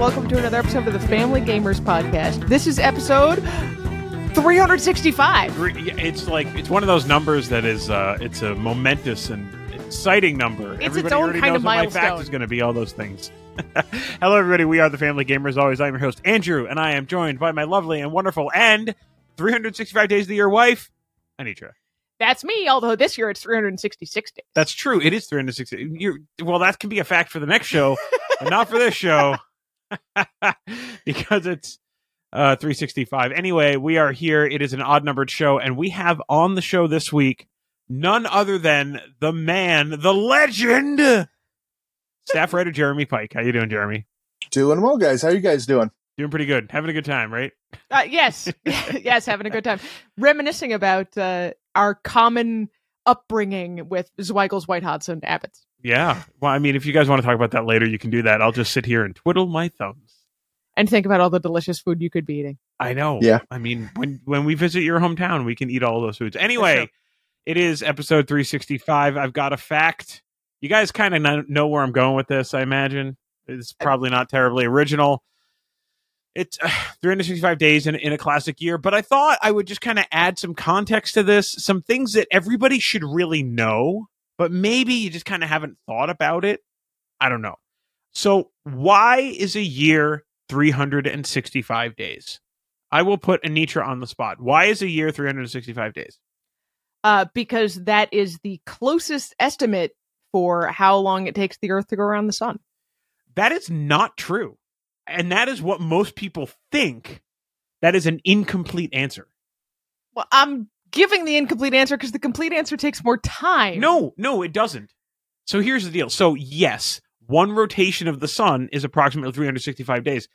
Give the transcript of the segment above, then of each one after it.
welcome to another episode of the Family Gamers Podcast. This is episode 365. It's like it's one of those numbers that is uh it's a momentous and exciting number. its everybody own already kind knows of what my fact milestone. is going to be all those things. Hello everybody, we are the Family Gamers. Always I'm your host Andrew and I am joined by my lovely and wonderful and 365 days of the year wife Anitra. That's me, although this year it's 366 days. That's true. It is 360. You're, well, that can be a fact for the next show, but not for this show because it's uh, 365. Anyway, we are here. It is an odd numbered show, and we have on the show this week none other than the man, the legend, staff writer Jeremy Pike. How you doing, Jeremy? Doing well, guys. How are you guys doing? Doing pretty good. Having a good time, right? Uh, yes, yes, having a good time. Reminiscing about uh, our common upbringing with Zweigle's White Hots and Abbott's. Yeah. Well, I mean, if you guys want to talk about that later, you can do that. I'll just sit here and twiddle my thumbs. And think about all the delicious food you could be eating. I know. Yeah. I mean, when when we visit your hometown, we can eat all those foods. Anyway, That's it is episode 365. I've got a fact. You guys kind of know where I'm going with this, I imagine. It's probably not terribly original. It's uh, 365 days in, in a classic year, but I thought I would just kind of add some context to this, some things that everybody should really know, but maybe you just kind of haven't thought about it. I don't know. So, why is a year 365 days? I will put Anitra on the spot. Why is a year 365 days? Uh, because that is the closest estimate for how long it takes the Earth to go around the sun. That is not true. And that is what most people think. That is an incomplete answer. Well, I'm giving the incomplete answer because the complete answer takes more time. No, no, it doesn't. So here's the deal. So, yes, one rotation of the sun is approximately 365 days.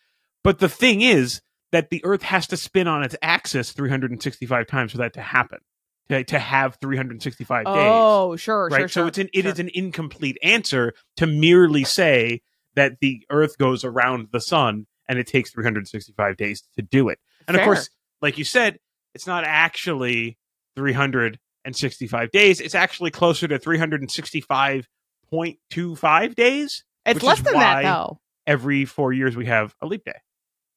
But the thing is that the Earth has to spin on its axis 365 times for that to happen, to, to have 365 days. Oh, sure, right? sure, so sure. it's an it sure. is an incomplete answer to merely say that the Earth goes around the sun and it takes 365 days to do it. And of course, like you said, it's not actually 365 days. It's actually closer to 365.25 days. It's less than that though. Every four years, we have a leap day.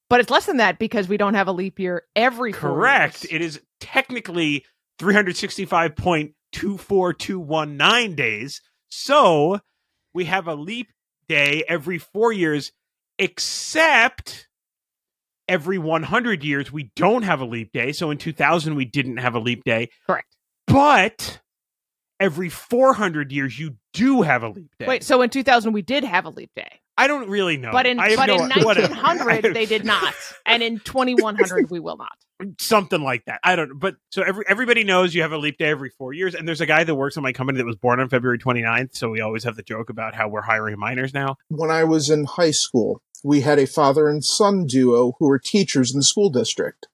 But it's less than that because we don't have a leap year every four Correct. It is technically 365.24219 days. So we have a leap day every four years, except every 100 years, we don't have a leap day. So in 2000, we didn't have a leap day. Correct. But every 400 years, you do have a leap day. Wait, so in 2000 we did have a leap day, I don't really know. but in I but no- in whatever. 1900 they did not, and in 2100 we will not. something like that. I don't know. but so every everybody knows you have a leap day every 4 years and there's a guy that works in my company that was born on February 29th, so we always have the joke about how we're hiring minors now. When I was in high school, we had a father and son duo who were teachers in the school district.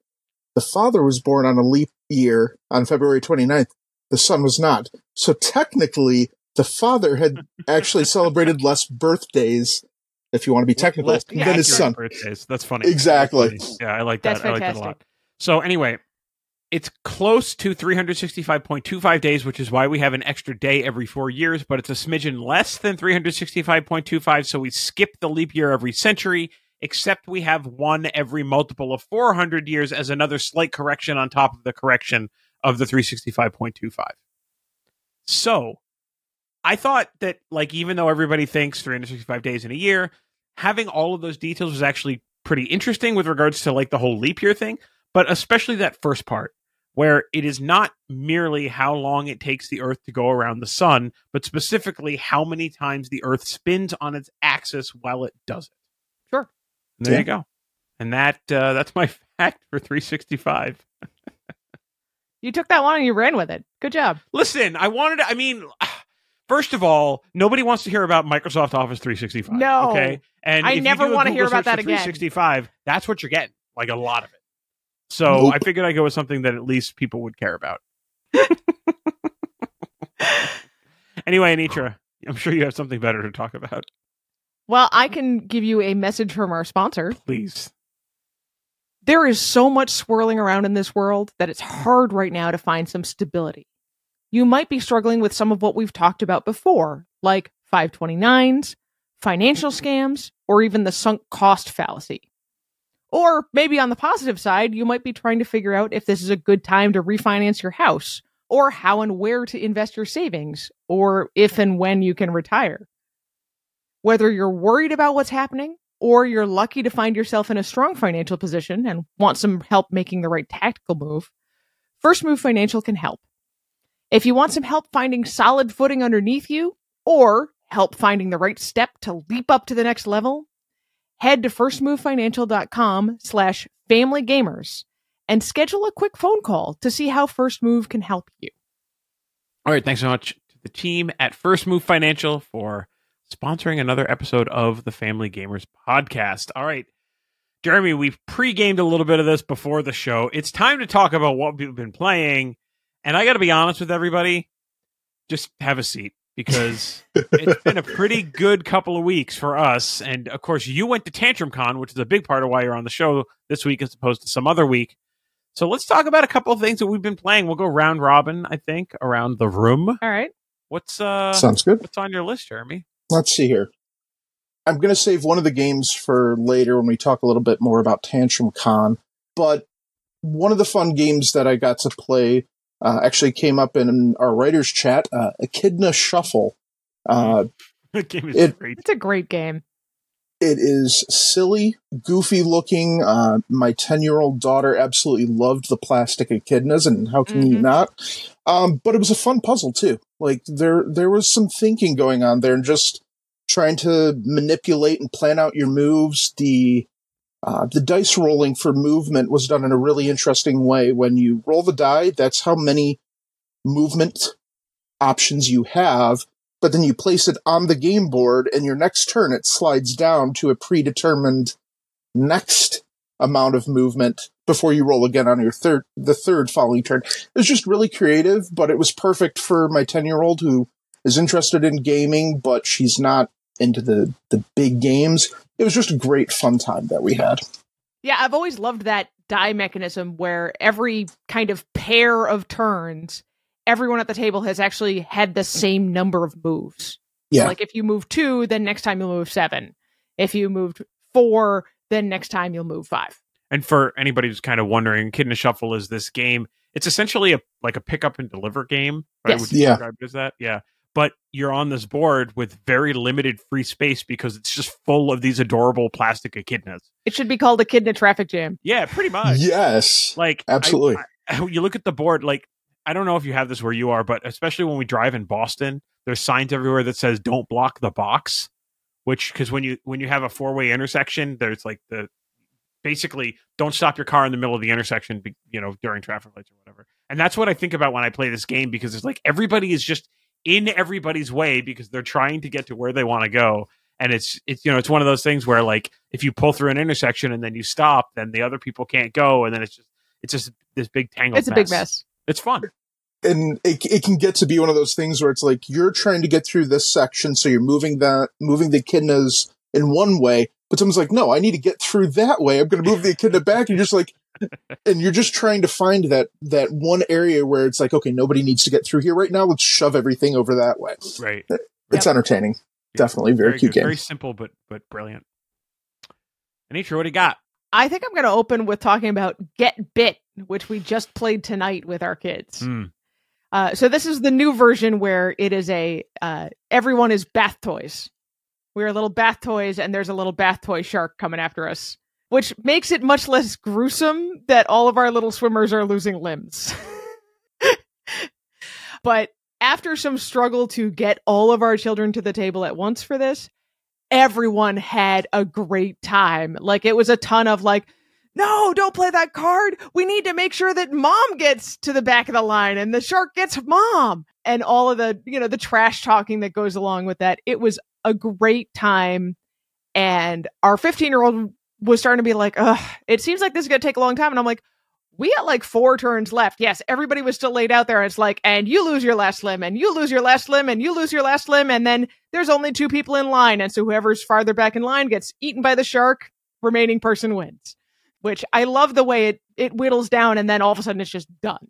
The father was born on a leap year on February 29th. The son was not. So technically, the father had actually celebrated less birthdays, if you want to be technical, Less than his accurate son. Birthdays. That's funny. Exactly. That's funny. Yeah, I like that. I like that a lot. So anyway, it's close to 365.25 days, which is why we have an extra day every 4 years, but it's a smidgen less than 365.25, so we skip the leap year every century except we have one every multiple of 400 years as another slight correction on top of the correction of the 365.25. So, I thought that like even though everybody thinks 365 days in a year, having all of those details was actually pretty interesting with regards to like the whole leap year thing, but especially that first part where it is not merely how long it takes the earth to go around the sun, but specifically how many times the earth spins on its axis while it does it. Sure. And there Yeah. you go. And that uh, that's my fact for 365. You took that one and you ran with it. Good job. Listen, I wanted to, I mean, First of all, nobody wants to hear about Microsoft Office 365. No. Okay. And I never wanna hear about that for again. 365, that's what you're getting. Like a lot of it. So Nope. I figured I'd go with something that at least people would care about. anyway, Anitra, I'm sure you have something better to talk about. Well, I can give you a message from our sponsor. Please. There is so much swirling around in this world that it's hard right now to find some stability. You might be struggling with some of what we've talked about before, like 529s, financial scams, or even the sunk cost fallacy. Or maybe on the positive side, you might be trying to figure out if this is a good time to refinance your house, or how and where to invest your savings, or if and when you can retire. Whether you're worried about what's happening, or you're lucky to find yourself in a strong financial position and want some help making the right tactical move, First Move Financial can help. If you want some help finding solid footing underneath you, or help finding the right step to leap up to the next level, head to firstmovefinancial.com slash familygamers and schedule a quick phone call to see how First Move can help you. All right. Thanks so much to the team at First Move Financial for sponsoring another episode of the Family Gamers podcast. All right. Jeremy, we've pre-gamed a little bit of this before the show. It's time to talk about what we've been playing. And I got to be honest with everybody, just have a seat because it's been a pretty good couple of weeks for us. And of course, you went to Tantrum Con, which is a big part of why you're on the show this week as opposed to some other week. So let's talk about a couple of things that we've been playing. We'll go round robin, I think, around the room. All right. What's uh Sounds good. what's on your list, Jeremy? Let's see here. I'm going to save one of the games for later when we talk a little bit more about Tantrum Con. But one of the fun games that I got to play uh, actually came up in our writers' chat uh, Echidna Shuffle. Uh, game is It- great. It's a great game. it is silly, goofy looking. Uh, my 10 year old daughter absolutely loved the plastic echidnas, and how can you Mhm. not? Um, but it was a fun puzzle too. Like there, there was some thinking going on there, and just trying to manipulate and plan out your moves. The uh, the dice rolling for movement was done in a really interesting way. When you roll the die, that's how many movement options you have but then you place it on the game board and your next turn it slides down to a predetermined next amount of movement before you roll again on your third the third following turn. It was just really creative, but it was perfect for my 10-year-old who is interested in gaming but she's not into the the big games. It was just a great fun time that we had. Yeah, I've always loved that die mechanism where every kind of pair of turns, everyone at the table has actually had the same number of moves. Yeah. Like if you move two, then next time you'll move seven. If you moved four, then next time you'll move five. And for anybody who's kind of wondering, Echidna Shuffle is this game. It's essentially a like a pick up and deliver game, right? Yes. Would you Yeah. describe it as that? Yeah. But you're on this board with very limited free space because it's just full of these adorable plastic echidnas. It should be called Echidna traffic jam. Yeah, pretty much. yes. Like Absolutely. I- you look at the board, like I don't know if you have this where you are, but especially when we drive in Boston, there's signs everywhere that says "Don't block the box," which because when you when you have a four way intersection, there's like the basically don't stop your car in the middle of the intersection, you know, during traffic lights or whatever. And that's what I think about when I play this game because it's like everybody is just in everybody's way because they're trying to get to where they want to go. And it's it's you know it's one of those things where like if you pull through an intersection and then you stop, then the other people can't go, and then it's just it's just this big tangled. It's a big mess. It's fun. and it, it can get to be one of those things where it's like you're trying to get through this section so you're moving that moving the echidnas in one way but someone's like no i need to get through that way i'm going to move the echidna back and you're just like and you're just trying to find that that one area where it's like okay nobody needs to get through here right now let's shove everything over that way Right. it's entertaining Definitely very cute good. game. Very simple, but but brilliant. Anitra, what do you got? I think I'm going to open with talking about Get Bit, which we just played tonight with our kids. Mm. Uh, so this is the new version where it is a uh, everyone is bath toys. We're little bath toys, and there's a little bath toy shark coming after us, which makes it much less gruesome that all of our little swimmers are losing limbs. but after some struggle to get all of our children to the table at once for this, everyone had a great time. Like it was a ton of like, no, don't play that card. We need to make sure that mom gets to the back of the line and the shark gets mom. and all of the you know the trash talking that goes along with that. It was a great time, and our 15 year old was starting to be like, "Ugh, it seems like this is gonna take a long time," and I'm like. We got like four turns left. Yes, everybody was still laid out there. And it's like, and you lose your last limb, and you lose your last limb, and you lose your last limb, and then there's only two people in line, and so whoever's farther back in line gets eaten by the shark. Remaining person wins. Which I love the way it it whittles down, and then all of a sudden it's just done.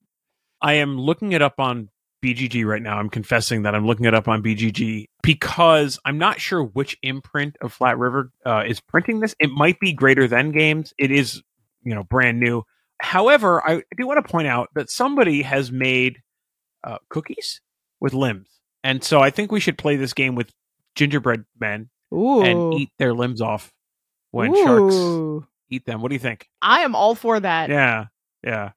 I am looking it up on BGG right now. I'm confessing that I'm looking it up on BGG because I'm not sure which imprint of Flat River uh, is printing this. It might be Greater Than Games. It is, you know, brand new. However, I do want to point out that somebody has made uh, cookies with limbs, and so I think we should play this game with gingerbread men Ooh. and eat their limbs off when Ooh. sharks eat them. What do you think? I am all for that. Yeah, yeah.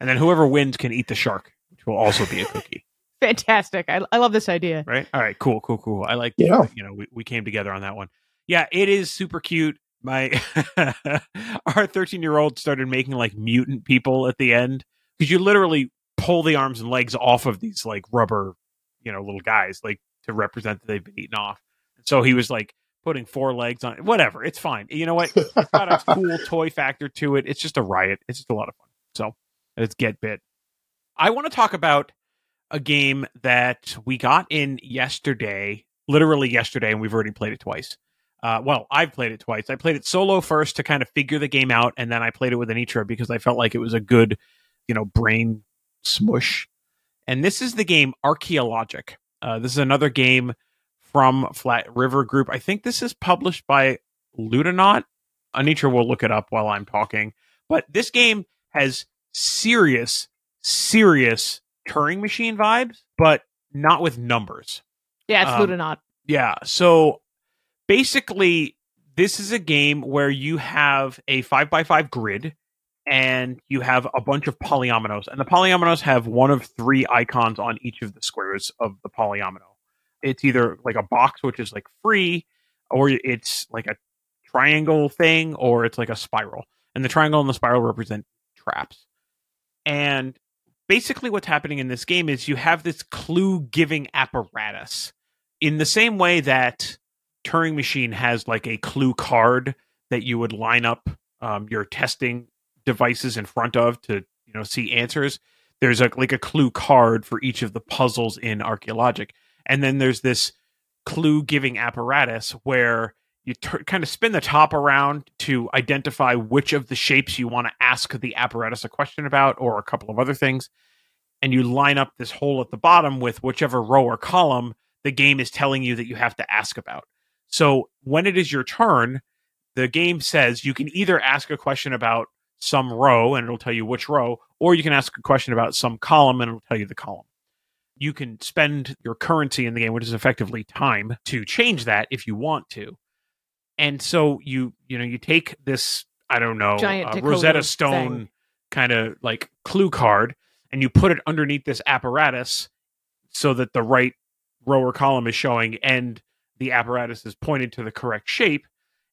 And then whoever wins can eat the shark, which will also be a cookie. Fantastic. I, I love this idea. right? All right, cool, cool, cool. I like, Yeah. you know, we, we came together on that one. Yeah, it is super cute. My our 13 year old started making like mutant people at the end because you literally pull the arms and legs off of these like rubber, you know, little guys like to represent that they've been eaten off. So he was like putting four legs on whatever. It's fine. You know what? It's got a cool toy factor to it. It's just a riot. It's just a lot of fun. So it's Get Bit. I want to talk about a game that we got in yesterday, literally yesterday, and we've already played it twice. Uh, well, I've played it twice. I played it solo first to kind of figure the game out, and then I played it with Anitra because I felt like it was a good, you know, brain smush. And this is the game ArcheOlogic. Uh, this is another game from Flat River Group. I think this is published by Ludonaute. Anitra will look it up while I'm talking. But this game has serious, serious Turing machine vibes, but not with numbers. Yeah, it's Um, Ludonaute. Yeah. So basically, this is a game where you have a five by five grid and you have a bunch of polyominoes. And the polyominoes have one of three icons on each of the squares of the polyomino. It's either like a box, which is like free, or it's like a triangle thing, or it's like a spiral. And the triangle and the spiral represent traps. And basically, what's happening in this game is you have this clue giving apparatus in the same way that Turing Machine has like a clue card that you would line up um, your testing devices in front of to you know see answers. There's a, like a clue card for each of the puzzles in ArcheOlogic, and then there's this clue giving apparatus where you tur kind of spin the top around to identify which of the shapes you want to ask the apparatus a question about or a couple of other things and you line up this hole at the bottom with whichever row or column the game is telling you that you have to ask about. So when it is your turn, the game says you can either ask a question about some row and it'll tell you which row, or you can ask a question about some column and it'll tell you the column. You can spend your currency in the game, which is effectively time, to change that if you want to. And so you you know you take this I don't know uh, Rosetta Stone kind of like clue card and you put it underneath this apparatus so that the right row or column is showing and the apparatus is pointed to the correct shape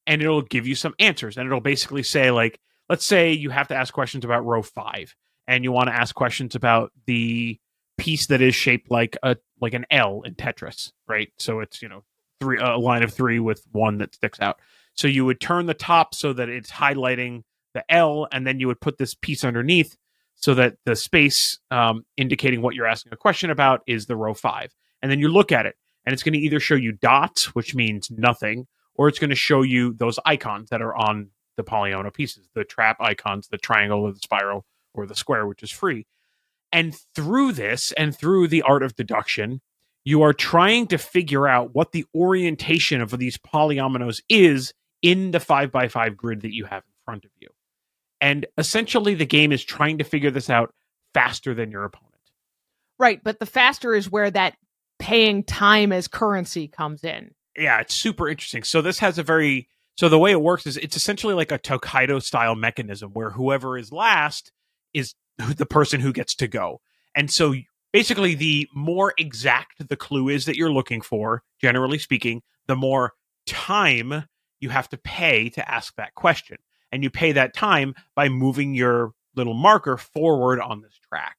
and it'll give you some answers and it'll basically say like let's say you have to ask questions about row 5 and you want to ask questions about the piece that is shaped like a like an L in Tetris right? So it's you know three a line of 3 with one that sticks out so you would turn the top so that it's highlighting the L and then you would put this piece underneath so that the space um, indicating what you're asking a question about is the row five. And then you look at it, and it's going to either show you dots, which means nothing, or it's going to show you those icons that are on the polyomino pieces the trap icons, the triangle, or the spiral, or the square, which is free. And through this and through the art of deduction, you are trying to figure out what the orientation of these polyominoes is in the five by five grid that you have in front of you. And essentially, the game is trying to figure this out faster than your opponent. Right, but the faster is where that paying time as currency comes in. Yeah, it's super interesting. So this has a very so the way it works is it's essentially like a Tokaido style mechanism where whoever is last is the person who gets to go. And so basically the more exact the clue is that you're looking for, generally speaking, the more time you have to pay to ask that question. And you pay that time by moving your little marker forward on this track.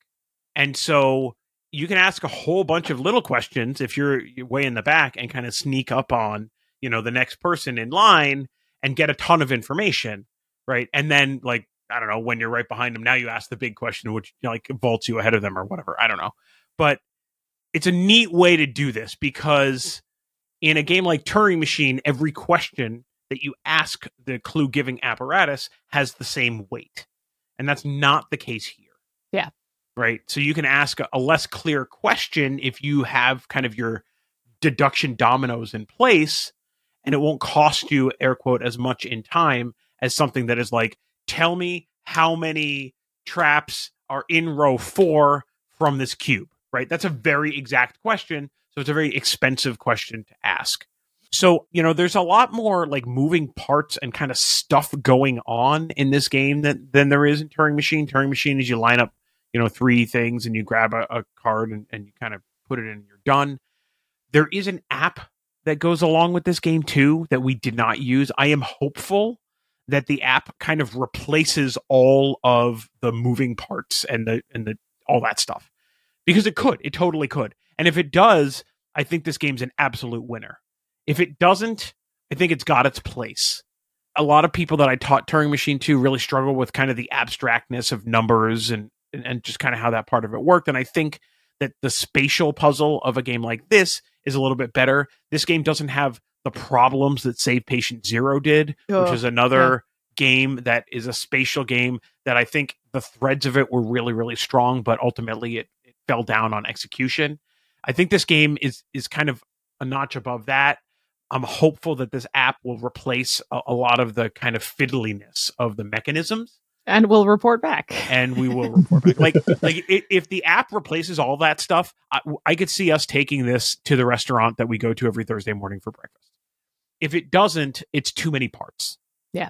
And so you can ask a whole bunch of little questions if you're way in the back and kind of sneak up on, you know, the next person in line and get a ton of information, right? And then like I don't know, when you're right behind them, now you ask the big question which you know, like vaults you ahead of them or whatever. I don't know. But it's a neat way to do this because in a game like Turing Machine, every question that you ask the clue giving apparatus has the same weight. And that's not the case here. Yeah. Right. So you can ask a, a less clear question if you have kind of your deduction dominoes in place, and it won't cost you, air quote, as much in time as something that is like, tell me how many traps are in row four from this cube, right? That's a very exact question. So it's a very expensive question to ask. So, you know, there's a lot more like moving parts and kind of stuff going on in this game than, than there is in Turing Machine. Turing Machine is you line up, you know, three things and you grab a, a card and, and you kind of put it in and you're done. There is an app that goes along with this game too that we did not use. I am hopeful that the app kind of replaces all of the moving parts and the and the all that stuff. Because it could. It totally could. And if it does, I think this game's an absolute winner. If it doesn't, I think it's got its place. A lot of people that I taught Turing Machine to really struggle with kind of the abstractness of numbers and, and, and just kind of how that part of it worked. And I think that the spatial puzzle of a game like this is a little bit better. This game doesn't have the problems that Save Patient Zero did, Oh, which is another game that is a spatial game that I think the threads of it were really, really strong, but ultimately it, it fell down on execution. I think this game is is kind of a notch above that. I'm hopeful that this app will replace a, a lot of the kind of fiddliness of the mechanisms, And we'll report back. and we will report back. Like, like if the app replaces all that stuff, I, I could see us taking this to the restaurant that we go to every Thursday morning for breakfast. If it doesn't, it's too many parts. Yeah.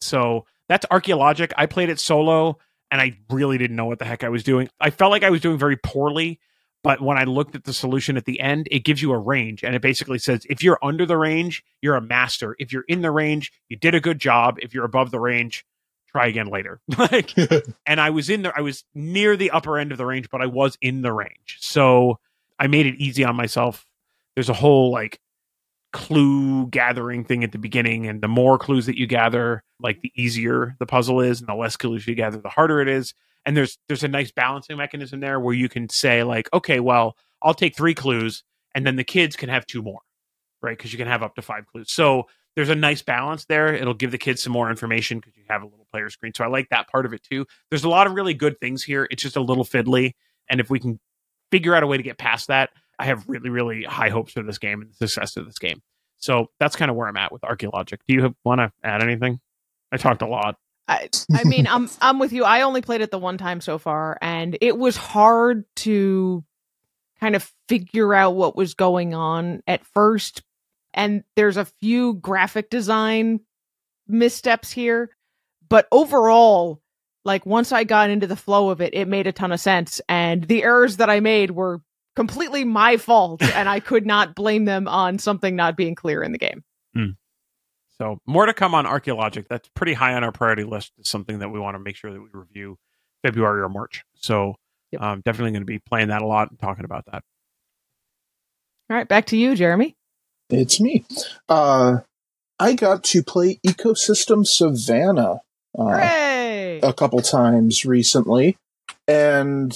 So that's ArcheOlogic. I played it solo, and I really didn't know what the heck I was doing. I felt like I was doing very poorly but when I looked at the solution at the end, it gives you a range and it basically says if you're under the range, you're a master. If you're in the range, you did a good job. If you're above the range, try again later. like and I was in there I was near the upper end of the range, but I was in the range. So I made it easy on myself. There's a whole like clue gathering thing at the beginning and the more clues that you gather, like the easier the puzzle is and the less clues you gather, the harder it is. And there's there's a nice balancing mechanism there where you can say like okay well i'll take three clues and then the kids can have two more right? Because you can have up to five clues. So there's a nice balance there. It'll give the kids some more information because you have a little player screen. So i like that part of it too. There's a lot of really good things here. It's just a little fiddly. And if we can figure out a way to get past that i have really really high hopes for this game and the success of this game so that's kind of where i'm at with ArcheOlogic do you want to add anything i talked a lot I, I mean, I'm I'm with you. I only played it the one time so far, and it was hard to kind of figure out what was going on at first. And there's a few graphic design missteps here, but overall, like once I got into the flow of it, it made a ton of sense. And the errors that I made were completely my fault, and I could not blame them on something not being clear in the game. So more to come on ArcheOlogic. That's pretty high on our priority list. It's something that we want to make sure that we review February or March. So Yep. um, definitely going to be playing that a lot and talking about that. All right, back to you, Jeremy. It's me. Uh, I got to play Ecosystem Savanna uh, a couple times recently, and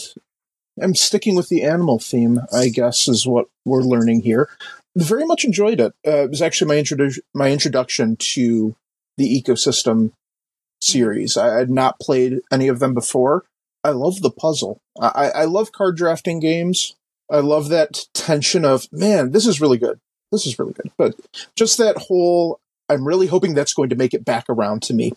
I'm sticking with the animal theme. I guess is what we're learning here. Very much enjoyed it. Uh, it was actually my introdu- my introduction to the ecosystem series. I had not played any of them before. I love the puzzle. I, I love card drafting games. I love that tension of man, this is really good. This is really good. But just that whole, I'm really hoping that's going to make it back around to me.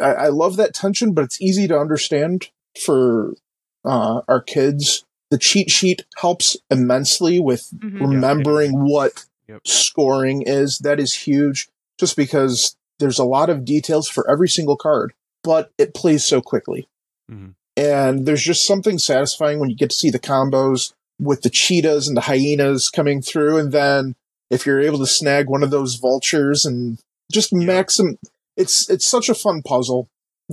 I, I love that tension, but it's easy to understand for uh, our kids. The cheat sheet helps immensely with Mhm. remembering what Yep. scoring is. That is huge, just because there's a lot of details for every single card, but it plays so quickly. Mhm. And there's just something satisfying when you get to see the combos with the cheetahs and the hyenas coming through, and then if you're able to snag one of those vultures and just maxim, it's it's such a fun puzzle.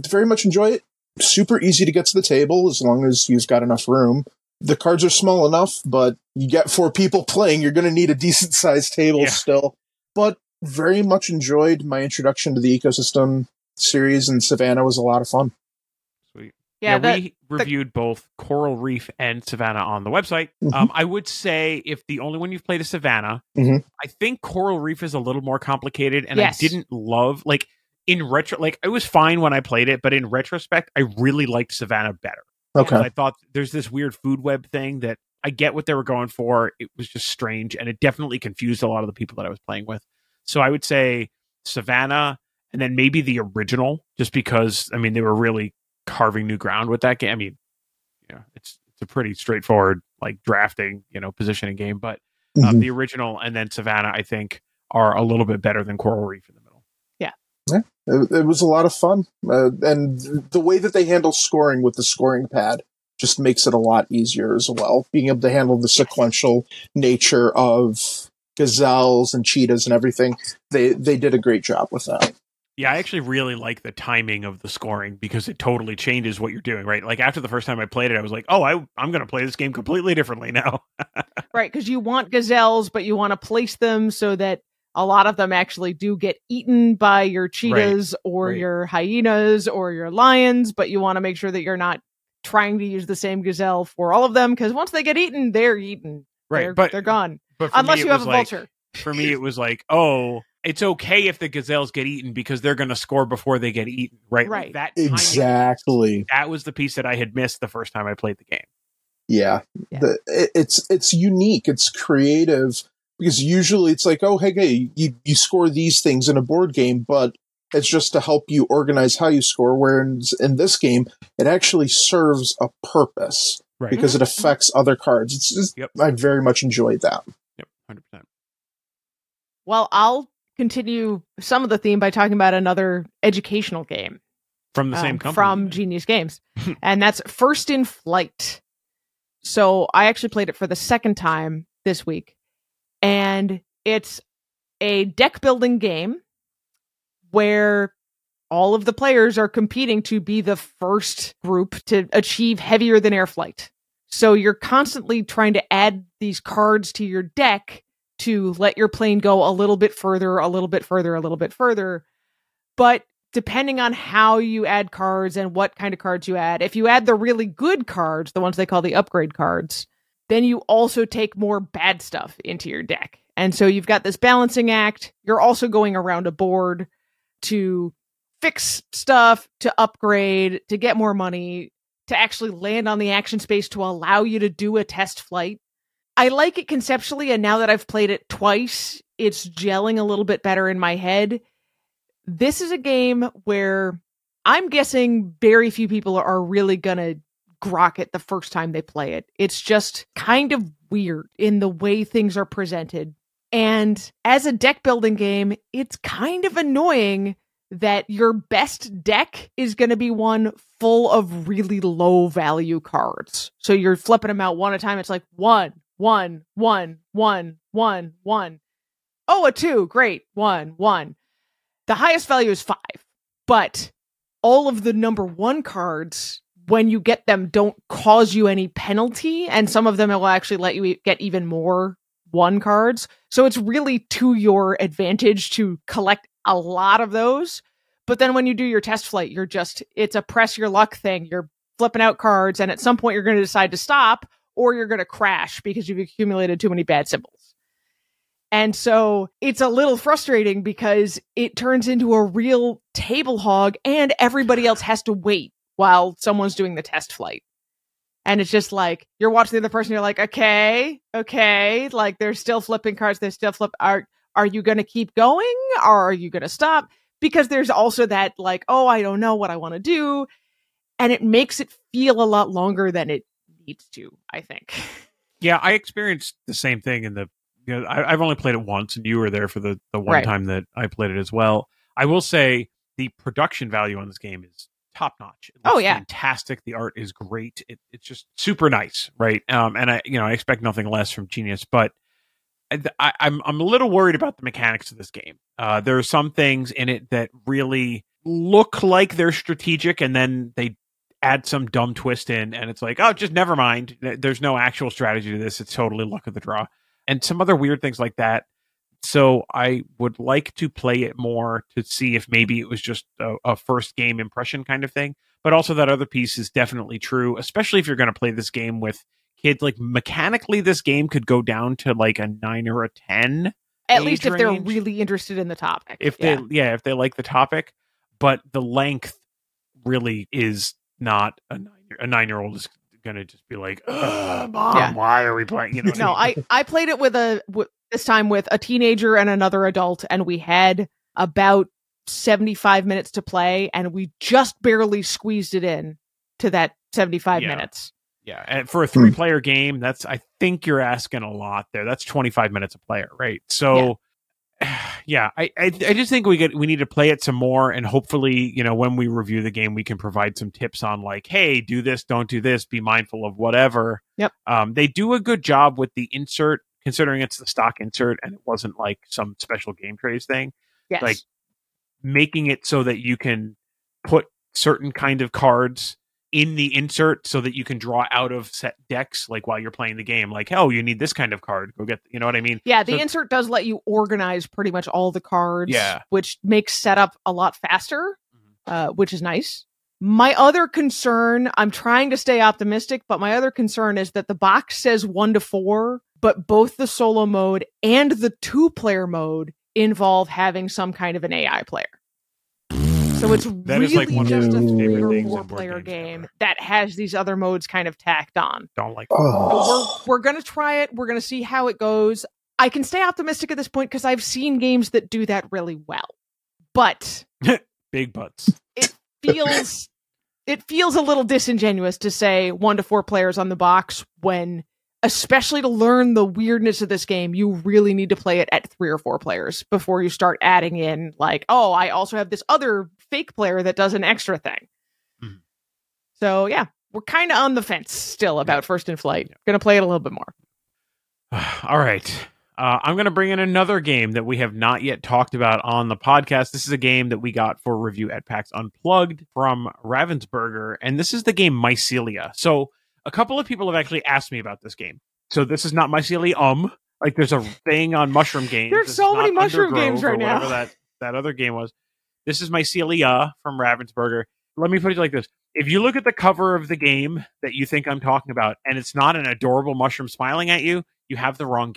Very much enjoy it. Super easy to get to the table as long as you've got enough room. the cards are small enough, but you get four people playing, you're going to need a decent sized table Yeah. still. But very much enjoyed my introduction to the ecosystem series, and Savanna was a lot of fun. Sweet. Yeah, that, we reviewed both Coral Reef and Savanna on the website. Mhm. Um, I would say if the only one you've played is Savanna, Mhm. I think Coral Reef is a little more complicated, and Yes. I didn't love like in retro. Like it was fine when I played it, but in retrospect, I really liked Savanna better. Okay. And I thought there's this weird food web thing that I get what they were going for. It was just strange, and it definitely confused a lot of the people that I was playing with. So I would say Savanna, and then maybe the original, just because I mean they were really carving new ground with that game. I mean, yeah, it's it's a pretty straightforward like drafting, you know, positioning game, but um, Mhm. the original and then Savanna, I think, are a little bit better than Coral Reef in the middle. It, it was a lot of fun, uh, and the way that they handle scoring with the scoring pad just makes it a lot easier as well. Being able to handle the sequential nature of gazelles and cheetahs and everything, they they did a great job with that. Yeah, I actually really like the timing of the scoring because it totally changes what you're doing, right? Like after the first time I played it, I was like, "Oh, I I'm going to play this game completely differently now." right, because you want gazelles, but you want to place them so that a lot of them actually do get eaten by your cheetahs or right. your hyenas or your lions, but you want to make sure that you're not trying to use the same gazelle for all of them because once they get eaten, they're eaten. right, They're, but they're gone. But Unless me, you have a like- vulture. For me, it was like, "Oh, it's okay if the gazelles get eaten because they're going to score before they get eaten." Right, Like, Right. that timing- Exactly. that was the piece that I had missed the first time I played the game. Yeah, Yeah. The, it, it's it's unique. It's creative because usually it's like, oh, hey, hey, you you score these things in a board game, but it's just to help you organize how you score. Whereas in this game, it actually serves a purpose Right. because it affects other cards. It's just, Yep. I very much enjoyed that. Yep. Hundred percent. Well, I'll continue some of the theme by talking about another educational game. From the same um, company. from Genius Games, and that's First in Flight. So I actually played it for the second time this week, and it's a deck building game where all of the players are competing to be the first group to achieve heavier than air flight. So you're constantly trying to add these cards to your deck to let your plane go a little bit further, a little bit further, a little bit further. But depending on how you add cards and what kind of cards you add, if you add the really good cards, the ones they call the upgrade cards, then you also take more bad stuff into your deck. And so you've got this balancing act. You're also going around a board to fix stuff, to upgrade, to get more money, to actually land on the action space to allow you to do a test flight. I like it conceptually, and now that I've played it twice, it's gelling a little bit better in my head. This is a game where I'm guessing very few people are really gonna grok it the first time they play it. It's just kind of weird in the way things are presented. And as a deck building game, it's kind of annoying that your best deck is going to be one full of really low value cards. So you're flipping them out one at a time. It's like one, one, one, one, one, one. Oh, a two. Great. One, one. The highest value is five. But all of the number one cards, when you get them, don't cause you any penalty. And some of them will actually let you get even more one cards. So it's really to your advantage to collect a lot of those. But then when you do your test flight, you're just, it's a press your luck thing. You're flipping out cards, and at some point, you're going to decide to stop or you're going to crash because you've accumulated too many bad symbols. And so it's a little frustrating because it turns into a real table hog, and everybody else has to wait while someone's doing the test flight. And it's just like you're watching the other person, you're like, okay, okay, like they're still flipping cards, they're still flip. Are are you going to keep going, or are you going to stop? Because there's also that like, oh, I don't know what I want to do, and it makes it feel a lot longer than it needs to. I think. Yeah, I experienced the same thing in the. You know, I, I've only played it once, and you were there for the the one Right. time that I played it as well. I will say the production value on this game is top notch. Oh, yeah. fantastic. The art is great. It, it's just super nice, right? Um, and I, you know, I expect nothing less from Genius, but I, I, I'm I'm a little worried about the mechanics of this game. Uh, there are some things in it that really look like they're strategic, and then they add some dumb twist in, and it's like, oh, just never mind. There's no actual strategy to this. It's totally luck of the draw, and some other weird things like that. So I would like to play it more to see if maybe it was just a, a first game impression kind of thing. But also that other piece is definitely true, especially if you're going to play this game with kids. Like mechanically, this game could go down to like a nine or a ten. At least if they're really interested in the topic. If yeah. they yeah, if they like the topic, but the length really is not a nine a nine year old is gonna just be like, mom, Yeah. why are we playing? You know, no, I, I I played it with a w- this time with a teenager and another adult, and we had about seventy five minutes to play, and we just barely squeezed it in to that seventy five Yeah. minutes. yeah, and for a three player game, that's I think you're asking a lot there. That's twenty five minutes a player, right? So. Yeah, I, I I just think we get we need to play it some more, and hopefully, you know, when we review the game, we can provide some tips on like, hey, do this, don't do this, be mindful of whatever. Yep. Um, they do a good job with the insert, considering it's the stock insert and it wasn't like some special game trays thing. Yes, Like, making it so that you can put certain kind of cards in the insert so that you can draw out of set decks like while you're playing the game like oh you need this kind of card go get you know what i mean yeah, the so- insert does let you organize pretty much all the cards. Yeah. which makes setup a lot faster, Mhm. uh, which is nice. My other concern, I'm trying to stay optimistic, but my other concern is that the box says one to four, but both the solo mode and the two player mode involve having some kind of an AI player. So it's That really is, like, one of just a three favorite or things four player games game ever. that has these other modes kind of tacked on. don't like So Oh. we're we're gonna try it. We're gonna see how it goes. I can stay optimistic at this point because I've seen games that do that really well. But big butts It feels it feels a little disingenuous to say one to four players on the box when especially to learn the weirdness of this game you really need to play it at three or four players before you start adding in like oh i also have this other fake player that does an extra thing Mhm. so yeah we're kind of on the fence still about first in flight gonna play it a little bit more All right. Uh, I'm going to bring in another game that we have not yet talked about on the podcast. This is a game that we got for review at PAX Unplugged from Ravensburger, and this is the game Mycelia. So, a couple of people have actually asked me about this game. So, this is not Mycelium. Like, there's a thing on Mushroom Games. There's so many Mushroom Undergrove games right now. That that other game was. This is my Mycelia uh, from Ravensburger. Let me put it like this: If you look at the cover of the game that you think I'm talking about, and it's not an adorable mushroom smiling at you, you have the wrong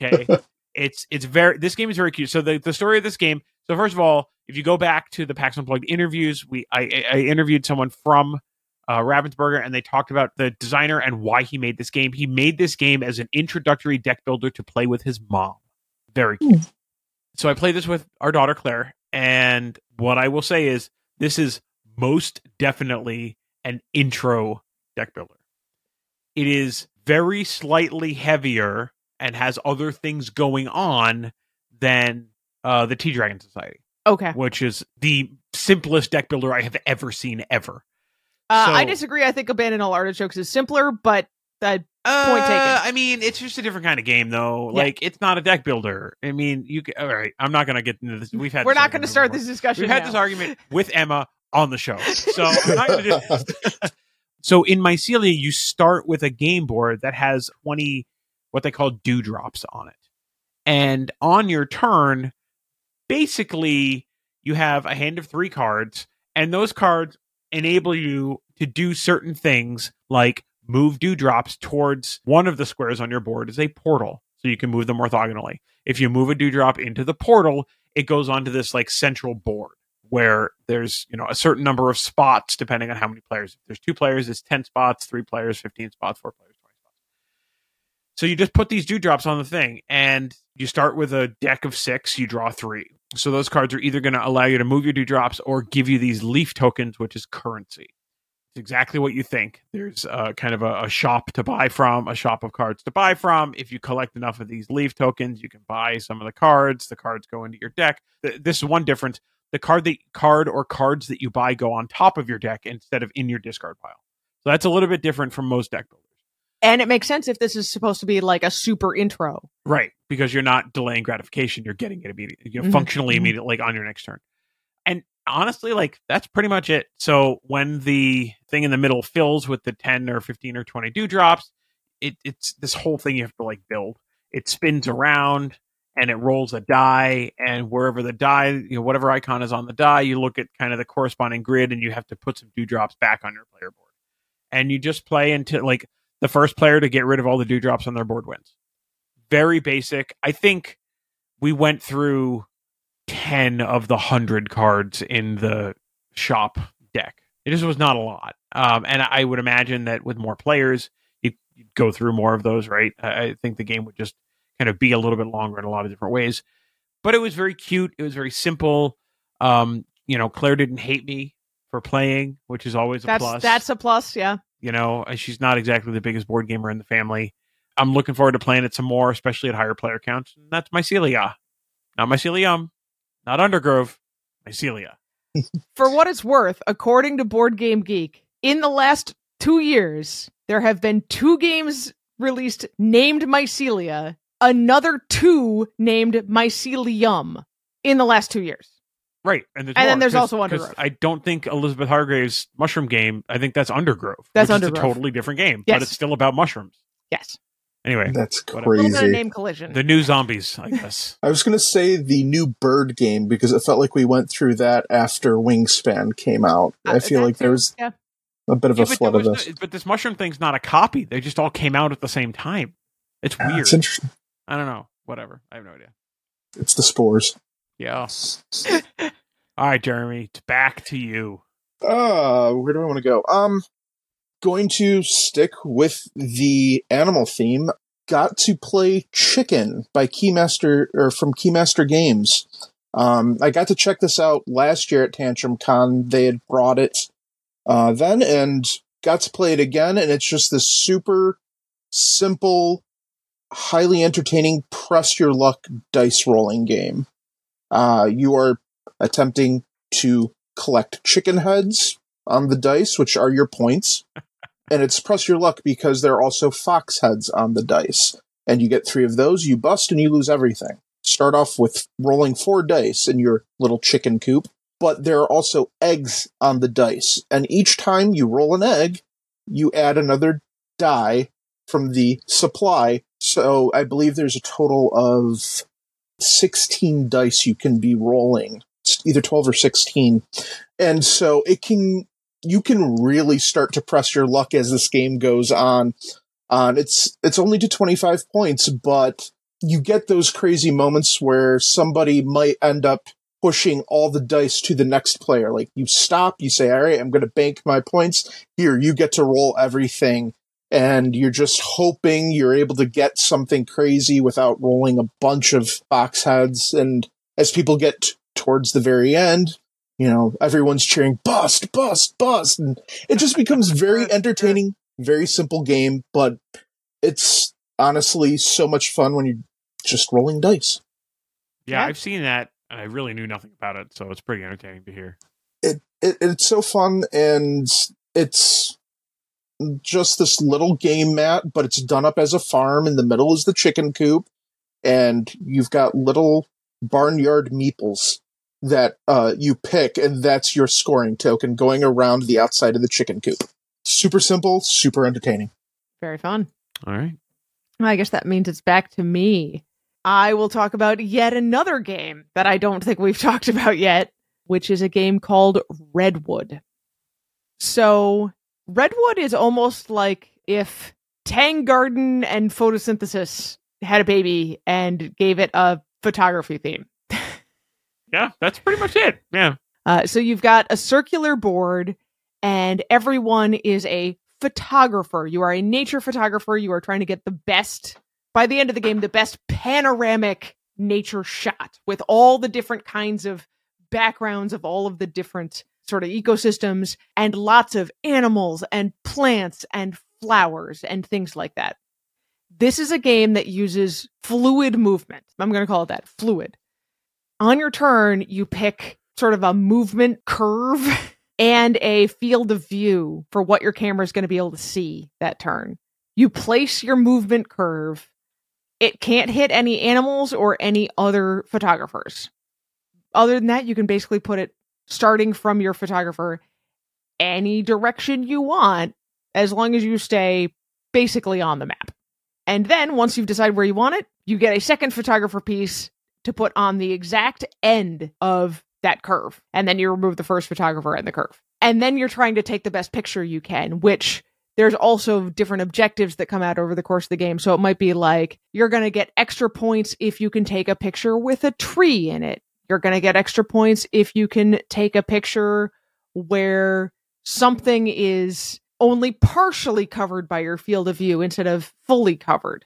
game. Okay, it's it's very this game is very cute. So the the story of this game. So first of all, if you go back to the PAX Unplugged interviews, we I I interviewed someone from uh, Ravensburger, and they talked about the designer and why he made this game. He made this game as an introductory deck builder to play with his mom. Very cute. So I played this with our daughter Claire, and what I will say is this is most definitely an intro deck builder. It is very slightly heavier and has other things going on than uh, the Tea Dragon Society, okay which is the simplest deck builder I have ever seen ever. Uh, i disagree i think abandon all artichokes is simpler but uh, Uh, Point taken. I mean, it's just a different kind of game, though. Yeah. Like, it's not a deck builder. I mean, you. Can, all right, I'm not going to get into this. We've had. we're not going to start before. this discussion We've had this argument with Emma on the show, so I'm not going to do this. so in Mycelia, you start with a game board that has 20 what they call dewdrops on it, and on your turn, basically you have a hand of three cards, and those cards enable you to do certain things like move dewdrops towards one of the squares on your board is a portal so you can move them orthogonally. If you move a dewdrop into the portal it goes onto this like central board where there's you know a certain number of spots depending on how many players. If there's two players it's 10 spots three players 15 spots four players 20 spots. So you just put these dewdrops on the thing and you start with a deck of six you draw three so those cards are either going to allow you to move your dewdrops or give you these leaf tokens which is currency it's exactly what you think. There's uh, kind of a, a shop to buy from, a shop of cards to buy from. If you collect enough of these leaf tokens, you can buy some of the cards. The cards go into your deck. Th- this is one difference. The card that card or cards that you buy go on top of your deck instead of in your discard pile. So that's a little bit different from most deck builders. And it makes sense if this is supposed to be like a super intro Right, because you're not delaying gratification; you're getting it immediately, you know, Mhm, functionally mhm. immediately, like on your next turn. And honestly, like that's pretty much it. So when the thing in the middle fills with the 10 or 15 or 20 dewdrops, it, it's this whole thing you have to like build. It spins around and it rolls a die, and wherever the die, you know, whatever icon is on the die, you look at kind of the corresponding grid, and you have to put some dewdrops back on your player board. And you just play until like the first player to get rid of all the dewdrops on their board wins. Very basic. I think we went through 10 of the 100 cards in the shop deck. It just was not a lot. Um, and I would imagine that with more players, you go through more of those, right? I think the game would just kind of be a little bit longer in a lot of different ways. But it was very cute. It was very simple. Um, you know, Claire didn't hate me for playing, which is always a that's, plus. That's a plus, yeah. You know, uh, she's not exactly the biggest board gamer in the family. I'm looking forward to playing it some more, especially at higher player counts. And that's Mycelia. Not Mycelium, not Undergrove, Mycelia. For what it's worth, according to Board Game Geek, in the last two years, there have been two games released named Mycelia, another two named Mycelium in the last two years. Right, and, and then there's also Undergrove. I don't think Elizabeth Hargrave's mushroom game. I think that's Undergrove. That's which Undergrove. Is a totally different game, yes. but it's still about mushrooms. Yes. Anyway, that's whatever. crazy. A little bit of name collision. The new zombies, I guess. I was going to say the new Bird game because it felt like we went through that after Wingspan came out. Uh, I feel like there was yeah. a bit of Yeah, a flood of was this. no- but this mushroom thing's not a copy. They just all came out at the same time. It's Ah, weird. It's interesting. I don't know. Whatever. I have no idea. It's the spores. Yeah. all right, Jeremy. Back to you. Uh, where do I want to go? Um, going to stick with the animal theme. Got to play Chicken by Keymaster or from Keymaster Games. Um, I got to check this out last year at Tantrum Con. They had brought it uh, then and got to play it again, and it's just this super simple, highly entertaining press your luck dice rolling game. Uh, you are attempting to collect chicken heads on the dice, which are your points. and it's press your luck because there are also fox heads on the dice. And you get three of those, you bust, and you lose everything. Start off with rolling four dice in your little chicken coop, but there are also eggs on the dice. And each time you roll an egg, you add another die from the supply. So I believe there's a total of 16 dice you can be rolling, either 12 or 16. And so it can, you can really start to press your luck as this game goes on. On it's, it's only to 25 points, but you get those crazy moments where somebody might end up pushing all the dice to the next player. Like you stop, you say, all right, I'm going to bank my points. Here, you get to roll everything. And you're just hoping you're able to get something crazy without rolling a bunch of box heads. And as people get towards the very end, you know, everyone's cheering bust, bust, bust. And it just becomes very entertaining, very simple game, but it's honestly so much fun when you're just rolling dice. Yeah, Yeah. I've seen that, and I really knew nothing about it, so it's pretty entertaining to hear. it, it it's so fun and it's just this little game mat, but it's done up as a farm. In the middle is the chicken coop, and you've got little barnyard meeples that uh, you pick, and that's your scoring token going around the outside of the chicken coop. Super simple, super entertaining. Very fun. All right. I guess that means it's back to me. I will talk about yet another game that I don't think we've talked about yet, which is a game called Redwood. So, Redwood is almost like if Tang Garden and photosynthesis had a baby and gave it a photography theme. Yeah, that's pretty much it. Yeah. Uh, so you've got a circular board, and everyone is a photographer. You are a nature photographer. You are trying to get the best, by the end of the game, the best panoramic nature shot with all the different kinds of backgrounds of all of the different sort of ecosystems and lots of animals and plants and flowers and things like that. This is a game that uses fluid movement. I'm going to call it that fluid on your turn, you pick sort of a movement curve and a field of view for what your camera is going to be able to see that turn. You place your movement curve. It can't hit any animals or any other photographers. Other than that, you can basically put it starting from your photographer any direction you want as long as you stay basically on the map. And then once you've decided where you want it, you get a second photographer piece to put on the exact end of that curve. And then you remove the first photographer and the curve. And then you're trying to take the best picture you can, which there's also different objectives that come out over the course of the game. So it might be like you're going to get extra points if you can take a picture with a tree in it. You're going to get extra points if you can take a picture where something is only partially covered by your field of view instead of fully covered.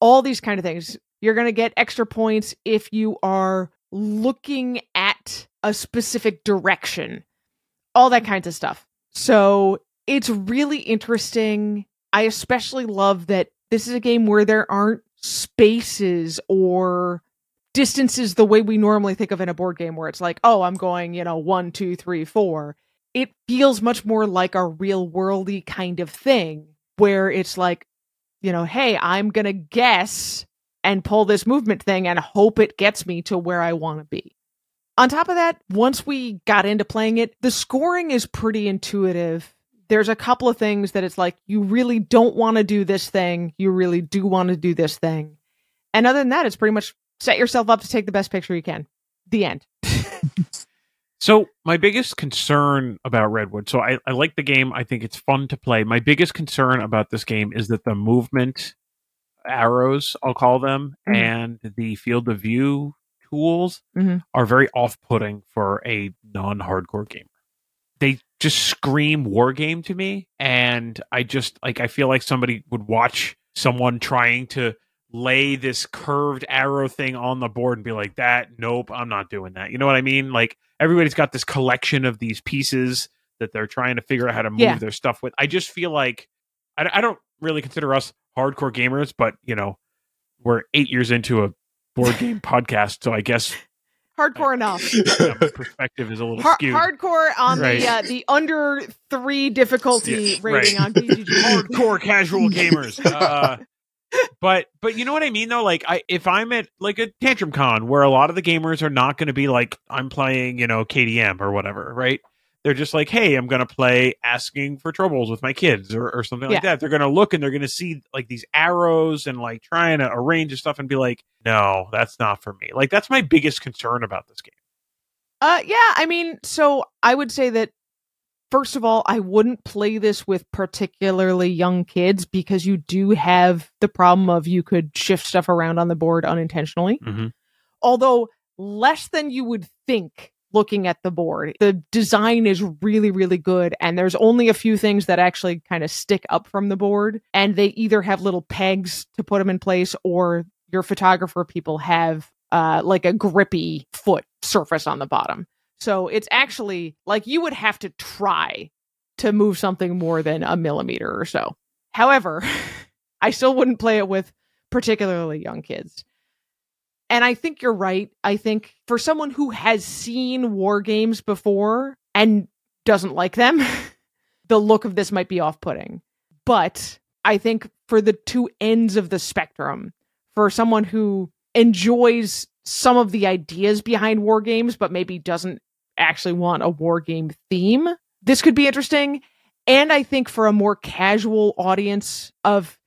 All these kind of things. You're going to get extra points if you are looking at a specific direction. All that kinds of stuff. So it's really interesting. I especially love that this is a game where there aren't spaces or distances the way we normally think of in a board game where it's like, oh, I'm going, you know, one, two, three, four it feels much more like a real worldy kind of thing where it's like, you know, hey, I'm going to guess and pull this movement thing and hope it gets me to where I want to be. On top of that, once we got into playing it, the scoring is pretty intuitive. There's a couple of things that it's like, you really don't want to do this thing. You really do want to do this thing. And other than that, it's pretty much set yourself up to take the best picture you can. The end. So my biggest concern about Redwood, so I, I like the game. I think it's fun to play. My biggest concern about this game is that the movement arrows, I'll call them, mm-hmm. and the field of view tools mm-hmm. are very off-putting for a non-hardcore gamer. They just scream war game to me, and I just like I feel like somebody would watch someone trying to lay this curved arrow thing on the board and be like that nope i'm not doing that you know what i mean like everybody's got this collection of these pieces that they're trying to figure out how to move yeah. their stuff with i just feel like I, I don't really consider us hardcore gamers but you know we're eight years into a board game podcast so i guess hardcore enough. Yeah, perspective is a little skewed. Hardcore on right. the uh, the under three difficulty yeah, rating right. on BGG. Hardcore casual gamers. Uh, but but you know what I mean though. Like I if I'm at like a tantrum con where a lot of the gamers are not going to be like I'm playing you know KDM or whatever, right? They're just like, hey, I'm going to play asking for Trobils with my kids or, or something yeah. like that. They're going to look and they're going to see like these arrows and like trying to arrange stuff and be like, no, that's not for me. Like that's my biggest concern about this game. Uh, yeah, I mean, so I would say that first of all, I wouldn't play this with particularly young kids because you do have the problem of you could shift stuff around on the board unintentionally. Mm-hmm. Although less than you would think looking at the board. The design is really, really good. And there's only a few things that actually kind of stick up from the board. And they either have little pegs to put them in place or your photographer people have uh, like a grippy foot surface on the bottom. So it's actually like you would have to try to move something more than a millimeter or so. However, I still wouldn't play it with particularly young kids. And I think you're right. I think for someone who has seen war games before and doesn't like them, the look of this might be off putting. But I think for the two ends of the spectrum, for someone who enjoys some of the ideas behind war games, but maybe doesn't actually want a war game theme, this could be interesting. And I think for a more casual audience of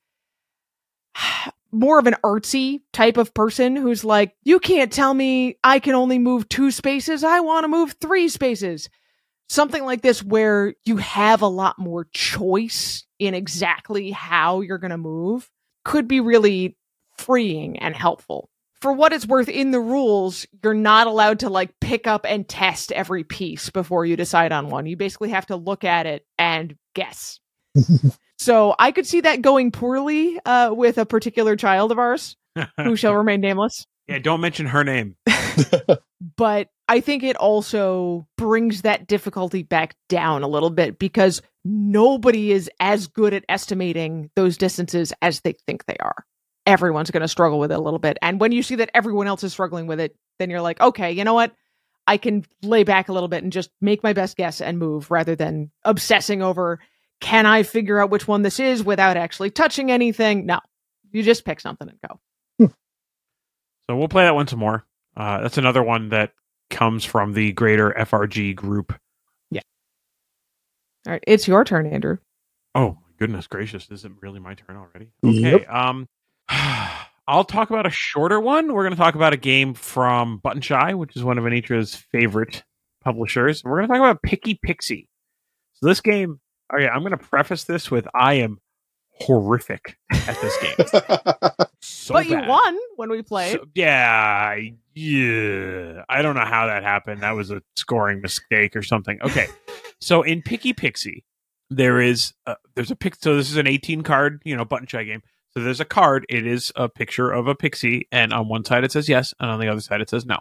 more of an artsy type of person who's like, you can't tell me I can only move two spaces. I want to move three spaces. Something like this where you have a lot more choice in exactly how you're going to move could be really freeing and helpful for what it's worth in the rules you're not allowed to like pick up and test every piece before you decide on one you basically have to look at it and guess so i could see that going poorly uh, with a particular child of ours who shall remain nameless yeah don't mention her name but i think it also brings that difficulty back down a little bit because nobody is as good at estimating those distances as they think they are everyone's going to struggle with it a little bit. And when you see that everyone else is struggling with it, then you're like, okay, you know what? I can lay back a little bit and just make my best guess and move rather than obsessing over can I figure out which one this is without actually touching anything? No, you just pick something and go. So we'll play that one some more. Uh, that's another one that comes from the greater FRG group. Yeah. All right, it's your turn, Andrew. Oh my goodness gracious! Is it really my turn already? Okay. Yep. Um, I'll talk about a shorter one. We're going to talk about a game from Button Shy, which is one of Anitra's favorite publishers. We're going to talk about Picky Pixie. So this game. Yeah, I'm going to preface this with I am horrific at this game. So but you won when we played. So- yeah, yeah. I don't know how that happened. That was a scoring mistake or something. Okay, so in Picky Pixie, there is a, there's a pic. So this is an 18 card, you know, button shy game. So there's a card. It is a picture of a pixie, and on one side it says yes, and on the other side it says no.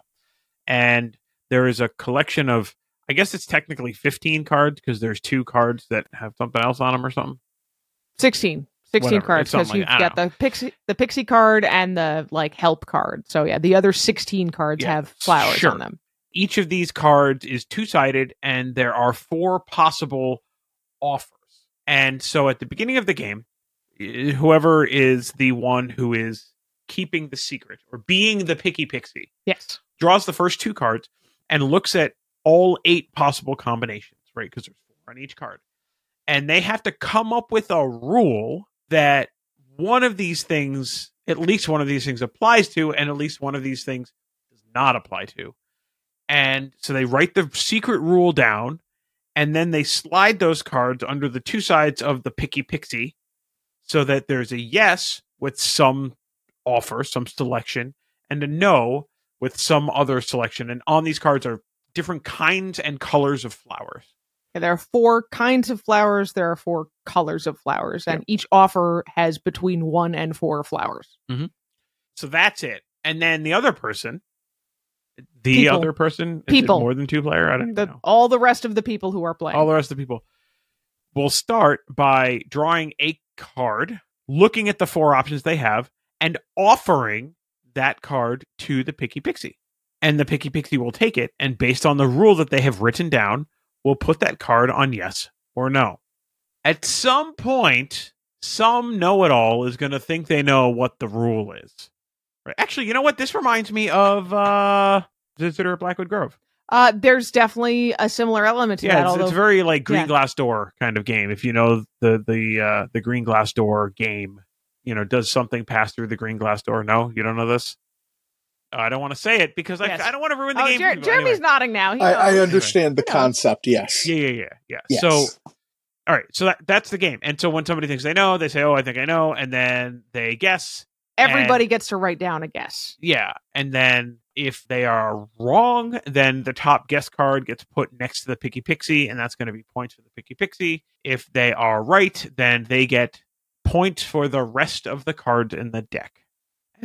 And there is a collection of, I guess it's technically 15 cards because there's two cards that have something else on them or something. 16. 16 Whatever, cards because like- you've got the pixie the pixie card and the like help card. So yeah, the other 16 cards Yeah, have flowers sure. on them. each of these cards is two sided, and there are four possible offers. And so at the beginning of the game, whoever is the one who is keeping the secret or being the picky pixie Yes. draws the first two cards and looks at all eight possible combinations, right? Because there's four on each card. And they have to come up with a rule that one of these things, at least one of these things applies to, and at least one of these things does not apply to. And so they write the secret rule down, and then they slide those cards under the two sides of the picky pixie so that there's a yes with some offer, some selection, and a no with some other selection. And on these cards are different kinds and colors of flowers. There are four kinds of flowers. There are four colors of flowers, and each offer has between one and four flowers. Mm-hmm. So that's it. And then the other person, the People. other person, People. more than two player. I don't The, know. all the rest of the people who are playing. All the rest of the people will start by drawing a card, looking at the four options they have, and offering that card to the Picky Pixie. And the Picky Pixie will take it, and based on the rule that they have written down, will put that card on yes or no. At some point, some know it all is going to think they know what the rule is. Right. Actually, you know what? This reminds me of uh, Visitor at Blackwood Grove. uh, there's definitely a similar element to Yeah, that. it's, although it's very like green yeah. glass door kind of game. If you know the the uh, the green glass door game, you know, does something pass through the green glass door? No, you don't know this. I don't want to say it because Yes. I, I don't want to ruin the oh, game. Jer- Jeremy's Anyway. nodding now. I, I knows. understand the concept. Yes. Yeah, yeah, yeah, yeah. Yes. So all right, so that, that's the game. And so when somebody thinks they know, they say, "Oh, I think I know," and then they guess. Everybody gets to write down a guess. Yeah, and then if they are wrong, then the top guess card gets put next to the Picky Pixie, and that's going to be points for the Picky Pixie. If they are right, then they get points for the rest of the cards in the deck.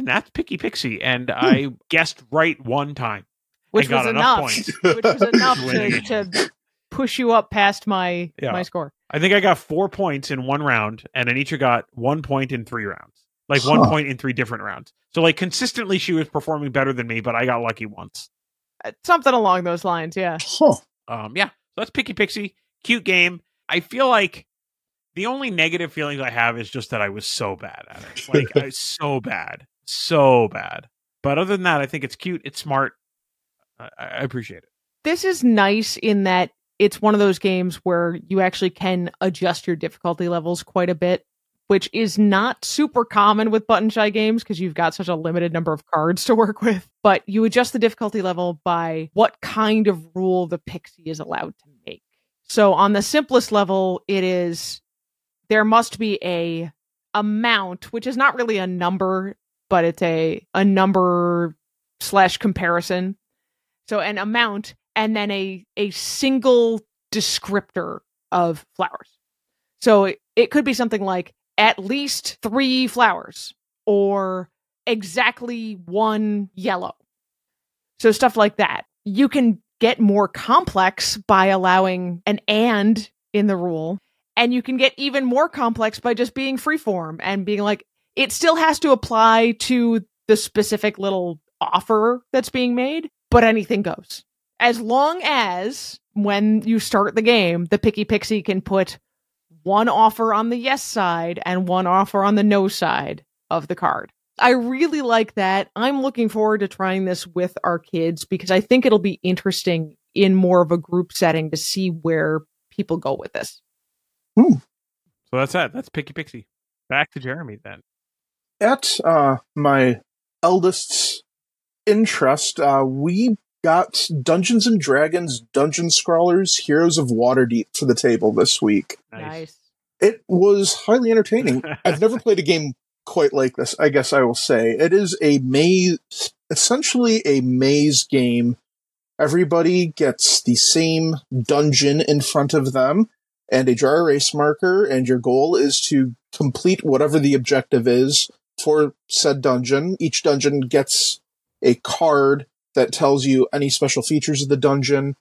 And that's Picky Pixie. And I guessed right one time. Which was enough enough. Which was enough to, to push you up past my Yeah. my score. I think I got four points in one round, and Anitra got one point in three rounds. Like one point in three different rounds. So like consistently she was performing better than me, but I got lucky once. Uh, Something along those lines, yeah. Huh. Um, yeah, so that's Picky Pixie. Cute game. I feel like the only negative feelings I have is just that I was so bad at it. Like, I was so bad. So bad. But other than that, I think it's cute. It's smart. I, I appreciate it. This is nice in that it's one of those games where you actually can adjust your difficulty levels quite a bit, which is not super common with button shy games because you've got such a limited number of cards to work with. But you adjust the difficulty level by what kind of rule the pixie is allowed to make. So on the simplest level, it is there must be a amount, which is not really a number, but it's a a number slash comparison. So an amount and then a a single descriptor of flowers. So it, it could be something like at least three flowers or exactly one yellow. So stuff like that. You can get more complex by allowing an and in the rule. And you can get even more complex by just being freeform and being like, it still has to apply to the specific little offer that's being made, but anything goes. As long as when you start the game, the picky pixie can put one offer on the yes side and one offer on the no side of the card. I really like that. I'm looking forward to trying this with our kids because I think it'll be interesting in more of a group setting to see where people go with this. Hmm. So that's that. That's Picky Pixie. Back to Jeremy then. At uh, my eldest's interest, uh, we got Dungeons and Dragons Dungeon Scrawlers Heroes of Waterdeep for the table this week. Nice. It was highly entertaining. I've never played a game quite like this, I guess I will say. It is a maze, essentially a maze game. Everybody gets the same dungeon in front of them and a dry erase marker, and your goal is to complete whatever the objective is for said dungeon. Each dungeon gets a card that tells you any special features of the dungeon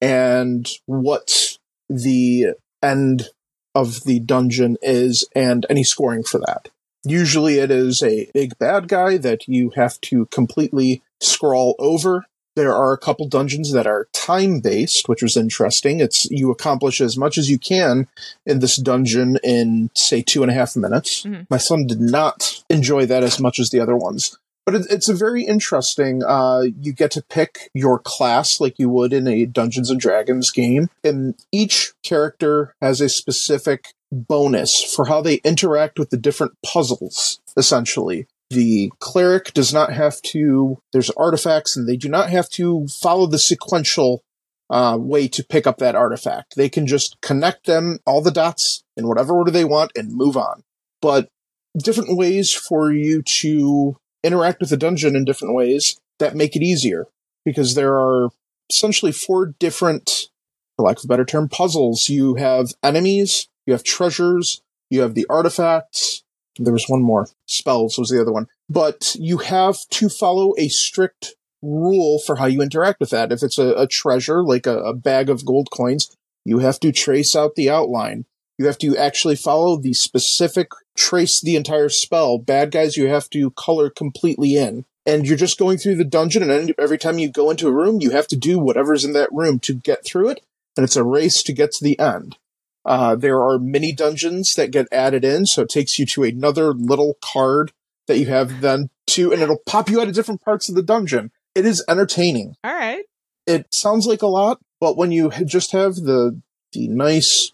and what the end of the dungeon is and any scoring for that. Usually it is a big bad guy that you have to completely scroll over. There are a couple dungeons that are time based, which was interesting. It's you accomplish as much as you can in this dungeon in say two and a half minutes. Mhm. My son did not enjoy that as much as the other ones. But it, it's a very interesting. Uh, you get to pick your class like you would in a Dungeons and Dragons game, and each character has a specific bonus for how they interact with the different puzzles. Essentially, the cleric does not have to. There's artifacts, and they do not have to follow the sequential uh, way to pick up that artifact. They can just connect them, all the dots, in whatever order they want, and move on. But different ways for you to interact with the dungeon in different ways that make it easier because there are essentially four different, for lack of a better term, puzzles. You have enemies, you have treasures, you have the artifacts. There was one more. Spells was the other one. But you have to follow a strict rule for how you interact with that. If it's a, a treasure, like a, a bag of gold coins, you have to trace out the outline. You have to actually follow the specific trace the entire spell. Bad guys you have to color completely in. And you're just going through the dungeon, and every time you go into a room, you have to do whatever's in that room to get through it. And it's a race to get to the end. Uh, there are mini dungeons that get added in, so it takes you to another little card that you have then to, and it'll pop you out of different parts of the dungeon. It is entertaining All right. it sounds like a lot, but when you just have the the nice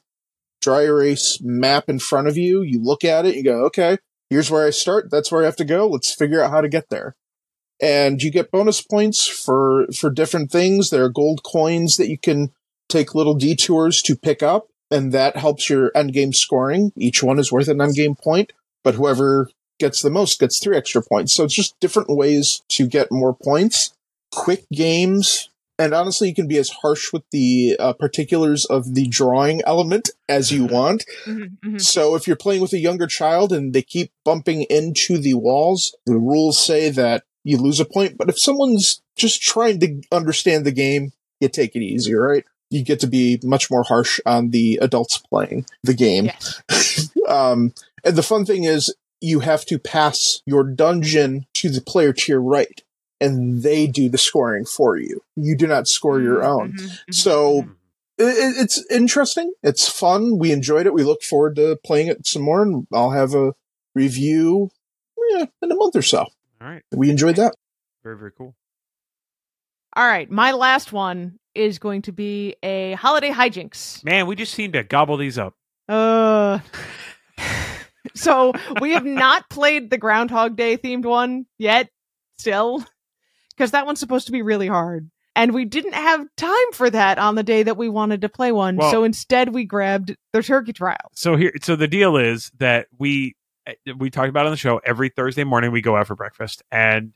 dry erase map in front of you, you look at it, you go, okay, here's where I start. That's where I have to go. Let's figure out how to get there. And you get bonus points for for different things. There are gold coins that you can take little detours to pick up, and that helps your end game scoring. Each one is worth an end game point, but whoever gets the most gets three extra points. So it's just different ways to get more points. Quick games, and honestly, you can be as harsh with the uh, particulars of the drawing element as you want. Mhm, mhm. So if you're playing with a younger child and they keep bumping into the walls, the rules say that you lose a point. But if someone's just trying to understand the game, you take it easy, right? You get to be much more harsh on the adults playing the game. Yes. Um, and the fun thing is, you have to pass your dungeon to the player to your right, and they do the scoring for you. You do not score your own. Mhm, mhm. So it, it's interesting. It's fun. We enjoyed it. We look forward to playing it some more, and I'll have a review yeah, in a month or so. All right. We enjoyed that. Very, very cool. All right. My last one is going to be a holiday hijinks. Man, we just seem to gobble these up. Uh. so we have not played the Groundhog Day themed one yet, still, because that one's supposed to be really hard. And we didn't have time for that on the day that we wanted to play one. Well- so instead, we grabbed the turkey trial. So here, so the deal is that we eh, we talked about on the show every Thursday morning we go out for breakfast, and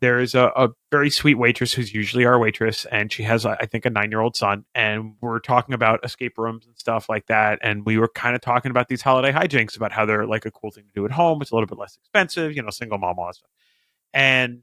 there is a, a very sweet waitress who's usually our waitress, and she has I think a nine year old son, and we're talking about escape rooms and stuff like that, and we were kind of talking about these holiday hijinks about how they're like a cool thing to do at home. It's a little bit less expensive, you know, single mom all that stuff, and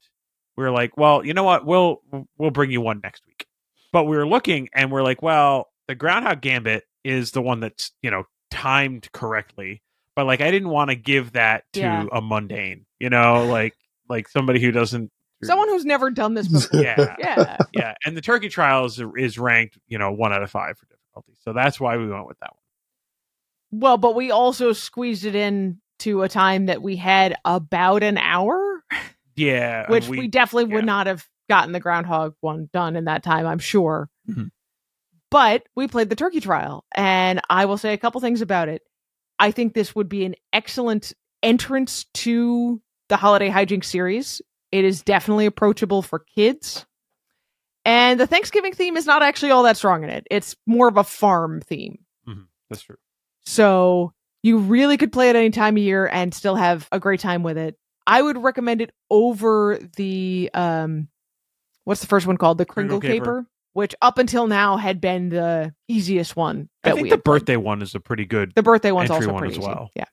we're like, well, you know what, we'll we'll bring you one next week, but we were looking and we're like, well, the Groundhog Gambit is the one that's you know timed correctly but like i didn't want to give that to Yeah. a mundane you know like like somebody who doesn't Someone who's never done this before. yeah yeah. yeah and the turkey trial is, is ranked you know one out of five for difficulty so that's why we went with that one Well, but we also squeezed it in to a time that we had about an hour Yeah, which we, definitely would not have gotten the groundhog one done in that time, I'm sure. Mhm. But we played the turkey trial, and I will say a couple things about it. I think this would be an excellent entrance to the holiday hijinks series. It is definitely approachable for kids. And the Thanksgiving theme is not actually all that strong in it. It's more of a farm theme. that's true. So you really could play it any time of year and still have a great time with it. I would recommend it over the um what's the first one called? The Kringle, Kringle Caper. Caper. which up until now had been the easiest one. I think the had played. birthday one is a pretty good, the birthday one's also one pretty as easy. well. Yeah.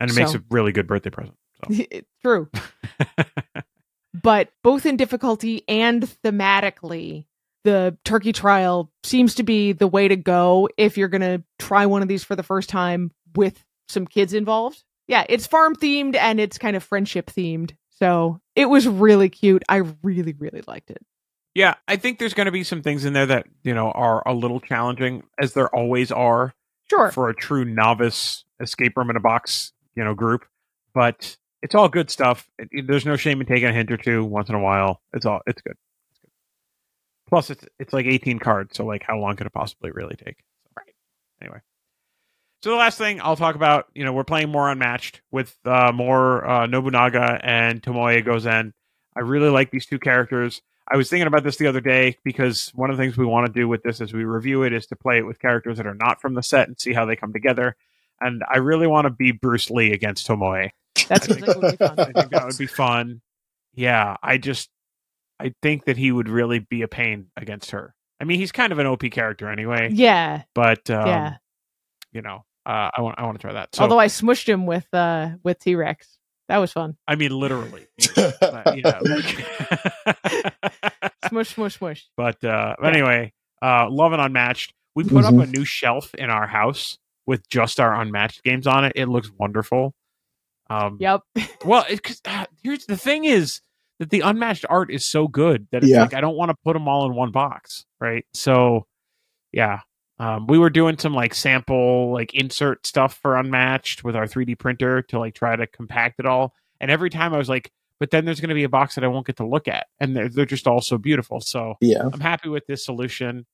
and it makes a really good birthday present. It's True. but both in difficulty and thematically, the turkey trial seems to be the way to go if you're going to try one of these for the first time with some kids involved. Yeah, it's farm themed and it's kind of friendship themed. So it was really cute. I really, really liked it. Yeah, I think there's going to be some things in there that you know are a little challenging, as there always are Sure. for a true novice escape room in a box, you know, group. But it's all good stuff. It- it- there's no shame in taking a hint or two once in a while. It's all it's good. It's good. Plus, it's it's like 18 cards, so like how long could it possibly really take? Right. Anyway. So the last thing I'll talk about, you know, we're playing more unmatched with uh, more uh, Nobunaga and Tomoe Gozen. I really like these two characters. I was thinking about this the other day because one of the things we want to do with this as we review it is to play it with characters that are not from the set and see how they come together. And I really want to be Bruce Lee against Tomoe. That seems like it would be I fun. think that would be fun. Yeah, I just I think that he would really be a pain against her. I mean, he's kind of an OP character anyway, Yeah. but um, yeah. you know, uh, I want I want to try that. So Although I smushed him with uh with T Rex. That was fun. I mean, literally, but, you know, like- Smush, smush, smush. But uh, anyway, uh, Love and Unmatched. We put up a new shelf in our house with just our Unmatched games on it. It looks wonderful. Um, Yep. Well, it, 'cause, uh, here's the thing: is that the Unmatched art is so good that it's Yeah. like I don't want to put them all in one box, right? So, yeah. Um, we were doing some like sample like insert stuff for Unmatched with our 3D printer to like try to compact it all. And every time I was like, but then there's going to be a box that I won't get to look at, and they're, they're just all so beautiful. So yeah. I'm happy with this solution,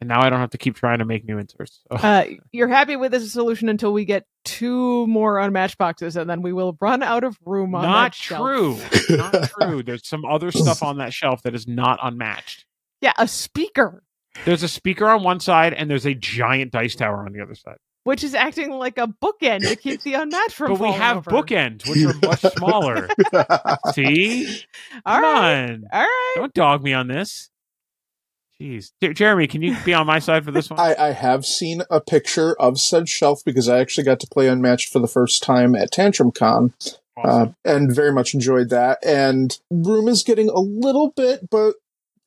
and now I don't have to keep trying to make new inserts. So, Uh, you're happy with this solution until we get two more unmatched boxes, and then we will run out of room on not that shelf. true, not true. There's some other stuff on that shelf that is not unmatched. Yeah, a speaker, There's a speaker on one side, and there's a giant dice tower on the other side. which is acting like a bookend to keep the unmatched from. But we have over. bookends, which are much smaller. See, All come right, on, all right. don't dog me on this. Jeez, Jer- Jeremy, can you be on my side for this one? I, I have seen a picture of said shelf because I actually got to play Unmatched for the first time at Tantrum Con uh, and very much enjoyed that. And room is getting a little bit, but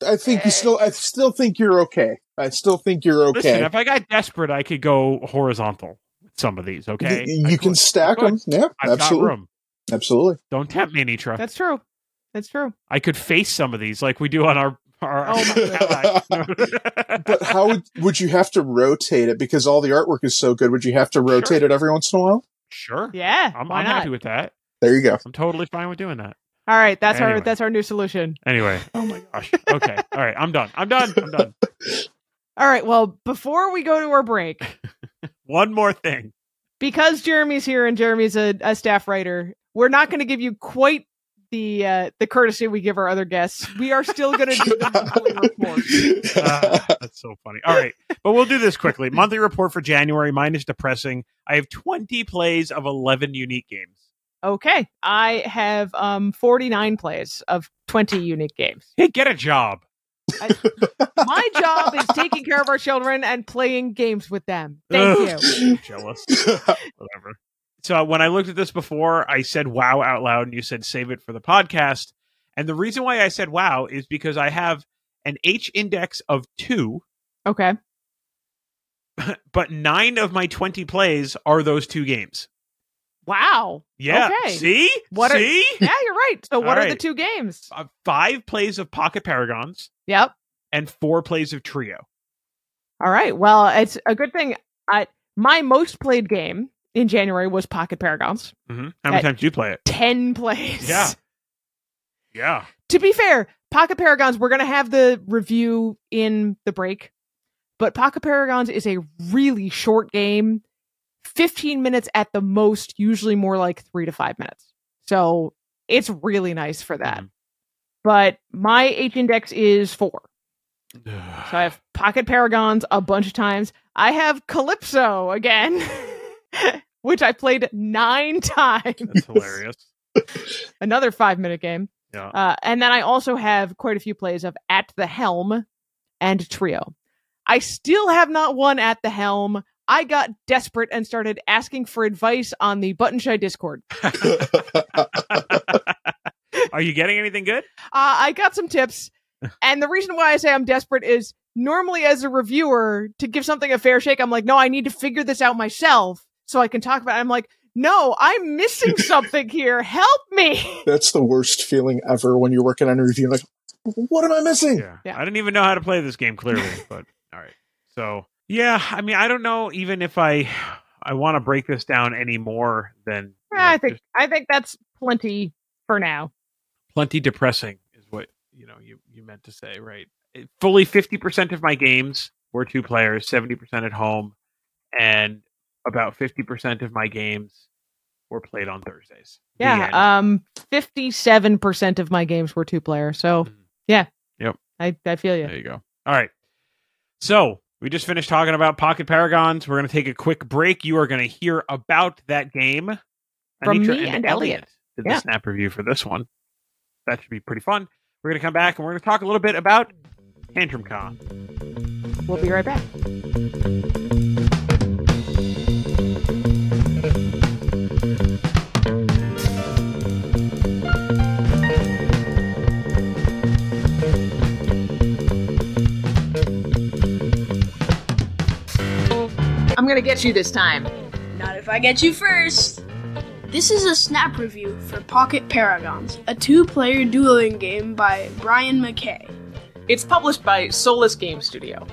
I think you still, I still think you're okay. I still think you're okay. Listen, if I got desperate, I could go horizontal with some of these. Okay, Y- I you can stack them. Yeah, I've got absolutely, room. absolutely. Don't tempt me, Nitra. That's true. That's true. I could face some of these like we do on our. Our Oh my Cadillac. But how would would you have to rotate it because all the artwork is so good? Would you have to rotate Sure. it every once in a while? Sure. Yeah, I'm, why I'm not? happy with that. There you go. I'm totally fine with doing that. All right, that's our that's our new solution. Anyway. Oh my gosh. Okay. All right. I'm done. I'm done. I'm done. All right, well, before we go to our break, One more thing. because Jeremy's here and Jeremy's a, a staff writer, we're not going to give you quite the uh, the courtesy we give our other guests. We are still going to do the monthly report. Ah, that's so funny. All right. But we'll do this quickly. Monthly report for January. Mine is depressing. I have 20 plays of 11 unique games. Okay, I have um 49 plays of 20 unique games. Hey, get a job. My job is taking care of our children and playing games with them. Thank Ugh. you. Jealous. Whatever. So when I looked at this before, I said wow out loud, and you said save it for the podcast. And the reason why I said wow is because I have an H index of two, Okay. but nine of my 20 plays are those two games. Wow. Yeah. Okay. See? What are- See? Yeah, you're right. So what are the two games? Uh, five plays of Pocket Paragons Yep. and four plays of Trio. All right. Well, it's a good thing. I my most played game in January was Pocket Paragons. hmm How many times did you play it? 10 plays. Yeah. Yeah. To be fair, Pocket Paragons, we're going to have the review in the break, but Pocket Paragons is a really short game. 15 minutes at the most, usually more like three to five minutes. So it's really nice for that. Mhm. But my H index is four. So I have Pocket Paragons a bunch of times. I have Calypso again, which I played nine times. That's hilarious. Another five minute game. Yeah. Uh, and then I also have quite a few plays of At the Helm and Trio. I still have not won At the Helm. I got desperate and started asking for advice on the Button Shy Discord. Are you getting anything good? Uh, I got some tips. and the reason why I say I'm desperate is normally as a reviewer, to give something a fair shake, I'm like, no, I need to figure this out myself so I can talk about it. I'm like, no, I'm missing something here. Help me. That's the worst feeling ever when you're working on a review. Like, what am I missing? Yeah. Yeah. I didn't even know how to play this game clearly, but all right. So yeah, I mean, I don't know even if I I want to break this down any more than you know, I think just I think that's plenty for now. plenty depressing is what you know you you meant to say, right? It- fully fifty percent of my games were two players, seventy percent at home, and about fifty percent of my games were played on Thursdays. Yeah. Um, fifty-seven percent of my games were two player. So Mhm. yeah. Yep. I I feel you. There you go. All right. So we just finished talking about Pocket Paragons. We're going to take a quick break. You are going to hear about that game From Anitra me and Elliot. did Yeah. the snap review for this one. That should be pretty fun. We're going to come back and we're going to talk a little bit about Tantrum Con. We'll be right back. I'm gonna get you this time. Not if I get you first. This is a snap review for Pocket Paragons, a two player dueling game by Brian McKay. It's published by Solus Game Studio.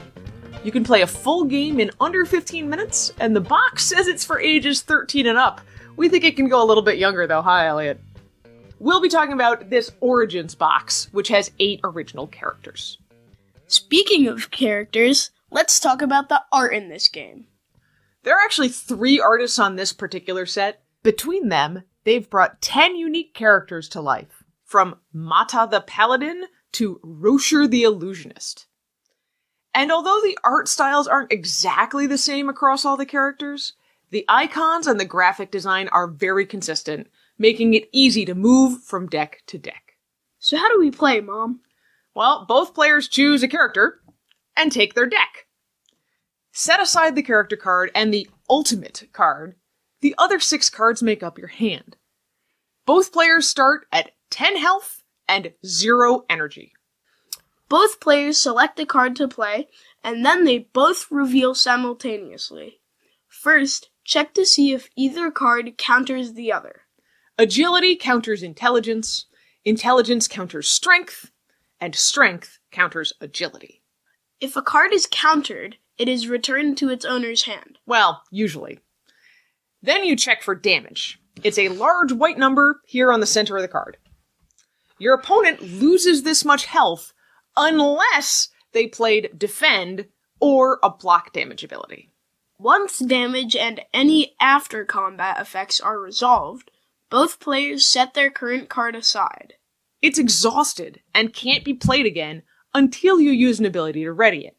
You can play a full game in under 15 minutes, and the box says it's for ages 13 and up. We think it can go a little bit younger, though. Hi, Elliot. We'll be talking about this Origins box, which has eight original characters. Speaking of characters, let's talk about the art in this game. There are actually three artists on this particular set. Between them, they've brought 10 unique characters to life, from Mata the Paladin to Rocher the Illusionist. And although the art styles aren't exactly the same across all the characters, the icons and the graphic design are very consistent, making it easy to move from deck to deck. So, how do we play, Mom? Well, both players choose a character and take their deck. Set aside the character card and the ultimate card. The other six cards make up your hand. Both players start at 10 health and 0 energy. Both players select a card to play, and then they both reveal simultaneously. First, check to see if either card counters the other. Agility counters intelligence, intelligence counters strength, and strength counters agility. If a card is countered, it is returned to its owner's hand. Well, usually. Then you check for damage. It's a large white number here on the center of the card. Your opponent loses this much health unless they played defend or a block damage ability. Once damage and any after combat effects are resolved, both players set their current card aside. It's exhausted and can't be played again until you use an ability to ready it.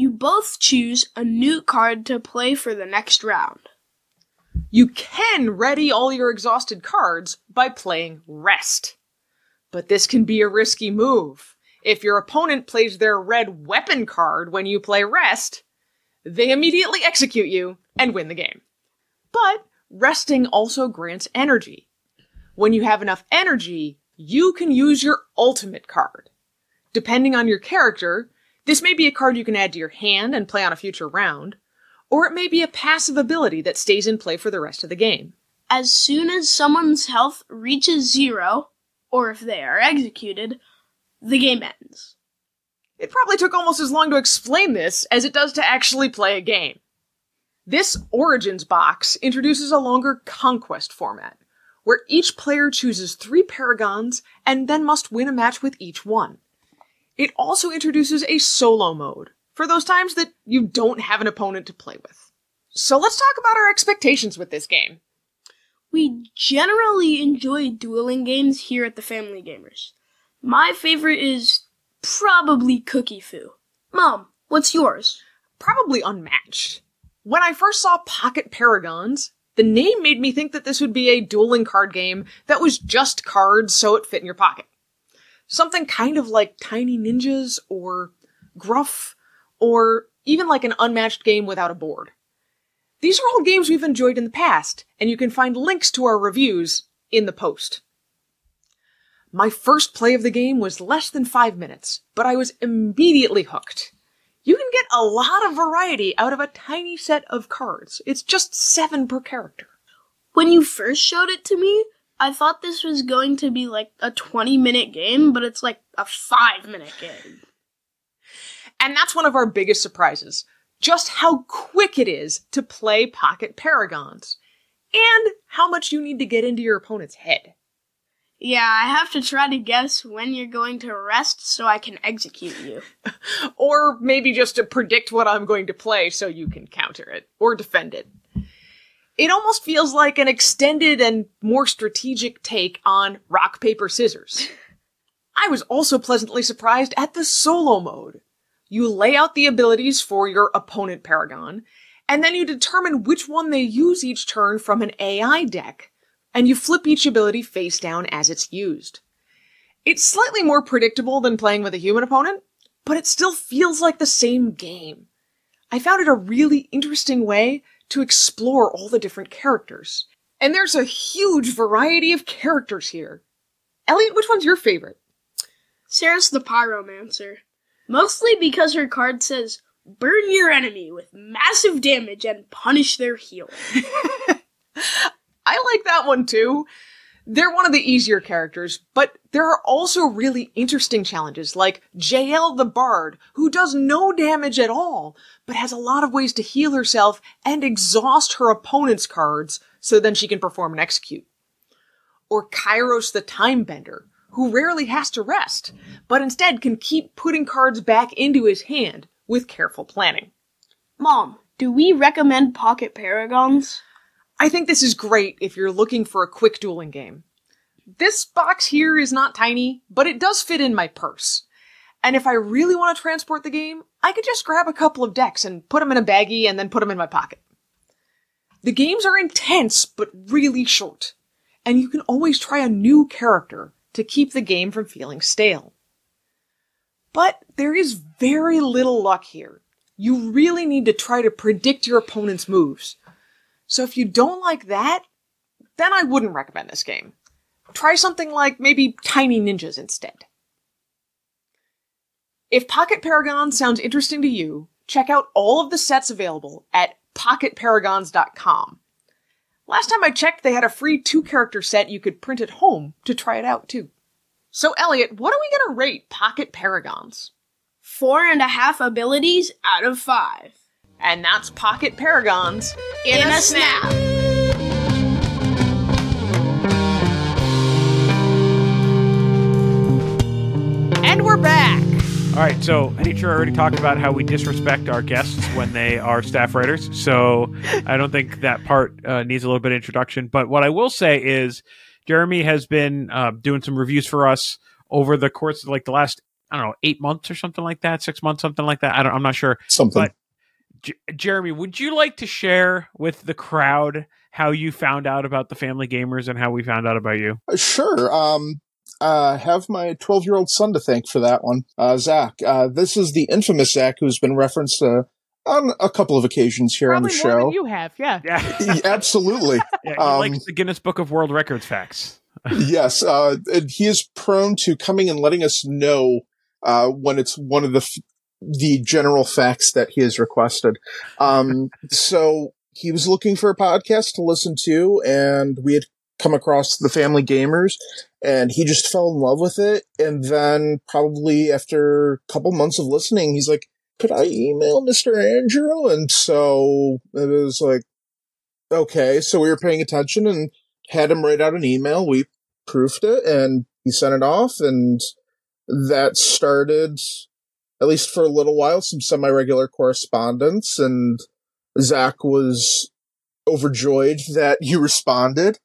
You both choose a new card to play for the next round. You can ready all your exhausted cards by playing Rest. But this can be a risky move. If your opponent plays their red weapon card when you play Rest, they immediately execute you and win the game. But resting also grants energy. When you have enough energy, you can use your ultimate card. Depending on your character, this may be a card you can add to your hand and play on a future round, or it may be a passive ability that stays in play for the rest of the game. As soon as someone's health reaches zero, or if they are executed, the game ends. It probably took almost as long to explain this as it does to actually play a game. This Origins box introduces a longer conquest format, where each player chooses three paragons and then must win a match with each one. It also introduces a solo mode, for those times that you don't have an opponent to play with. So let's talk about our expectations with this game. We generally enjoy dueling games here at the Family Gamers. My favorite is probably Cookie Fu. Mom, what's yours? Probably unmatched. When I first saw Pocket Paragons, the name made me think that this would be a dueling card game that was just cards so it fit in your pocket. Something kind of like Tiny Ninjas or Gruff or even like an unmatched game without a board. These are all games we've enjoyed in the past, and you can find links to our reviews in the post. My first play of the game was less than five minutes, but I was immediately hooked. You can get a lot of variety out of a tiny set of cards. It's just seven per character. When you first showed it to me, I thought this was going to be like a 20 minute game, but it's like a 5 minute game. And that's one of our biggest surprises. Just how quick it is to play Pocket Paragons. And how much you need to get into your opponent's head. Yeah, I have to try to guess when you're going to rest so I can execute you. or maybe just to predict what I'm going to play so you can counter it or defend it. It almost feels like an extended and more strategic take on rock, paper, scissors. I was also pleasantly surprised at the solo mode. You lay out the abilities for your opponent Paragon, and then you determine which one they use each turn from an AI deck and you flip each ability face down as it's used. It's slightly more predictable than playing with a human opponent, but it still feels like the same game. I found it a really interesting way to explore all the different characters. And there's a huge variety of characters here. Elliot, which one's your favorite? Sarah's the Pyromancer. Mostly because her card says, burn your enemy with massive damage and punish their heal. I like that one too. They're one of the easier characters, but there are also really interesting challenges like JL the Bard, who does no damage at all, but has a lot of ways to heal herself and exhaust her opponent's cards so then she can perform and execute. Or Kairos the Timebender, who rarely has to rest, but instead can keep putting cards back into his hand with careful planning. Mom, do we recommend Pocket Paragons? I think this is great if you're looking for a quick dueling game. This box here is not tiny, but it does fit in my purse. And if I really want to transport the game, I could just grab a couple of decks and put them in a baggie and then put them in my pocket. The games are intense, but really short. And you can always try a new character to keep the game from feeling stale. But there is very little luck here. You really need to try to predict your opponent's moves so if you don't like that, then I wouldn't recommend this game. Try something like maybe Tiny Ninjas instead. If Pocket Paragon sounds interesting to you, check out all of the sets available at pocketparagons.com. Last time I checked, they had a free two character set you could print at home to try it out too. So, Elliot, what are we going to rate Pocket Paragons? Four and a half abilities out of five. And that's Pocket Paragons in, In a, a snap. snap. And we're back. All right, so Anitra already talked about how we disrespect our guests when they are staff writers. So I don't think that part uh, needs a little bit of introduction. But what I will say is Jeremy has been uh, doing some reviews for us over the course of like the last, I don't know, eight months or something like that, six months, something like that. I don't, I'm not sure. Something. But J- Jeremy, would you like to share with the crowd how you found out about the family gamers and how we found out about you? Uh, Sure. Um, uh, have my 12 year old son to thank for that one. Uh, Zach, uh, this is the infamous Zach who's been referenced, uh, on a couple of occasions here Probably on the more show. than you have, yeah. Yeah, Absolutely. yeah he Um, likes the Guinness Book of World Records facts. yes. Uh, and he is prone to coming and letting us know, uh, when it's one of the, f- the general facts that he has requested. Um, so he was looking for a podcast to listen to and we had come across the family gamers and he just fell in love with it. And then probably after a couple months of listening, he's like, could I email Mr. Andrew? And so it was like, okay. So we were paying attention and had him write out an email. We proofed it and he sent it off and that started, at least for a little while, some semi-regular correspondence and Zach was overjoyed that you responded.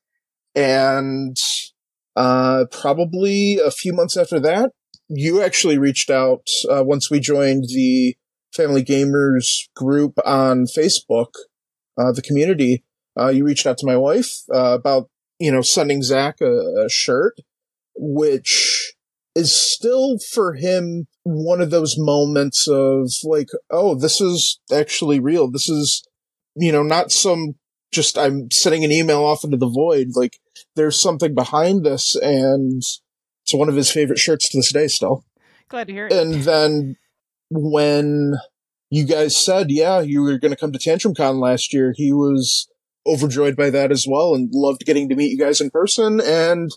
And, uh, probably a few months after that, you actually reached out, uh, once we joined the Family Gamers group on Facebook, uh, the community. Uh, you reached out to my wife, uh, about, you know, sending Zach a, a shirt, which is still for him one of those moments of like, oh, this is actually real. This is, you know, not some just I'm sending an email off into the void. Like there's something behind this and it's one of his favorite shirts to this day still. Glad to hear it. And then when you guys said, yeah, you were going to come to Tantrum Con last year, he was overjoyed by that as well and loved getting to meet you guys in person. And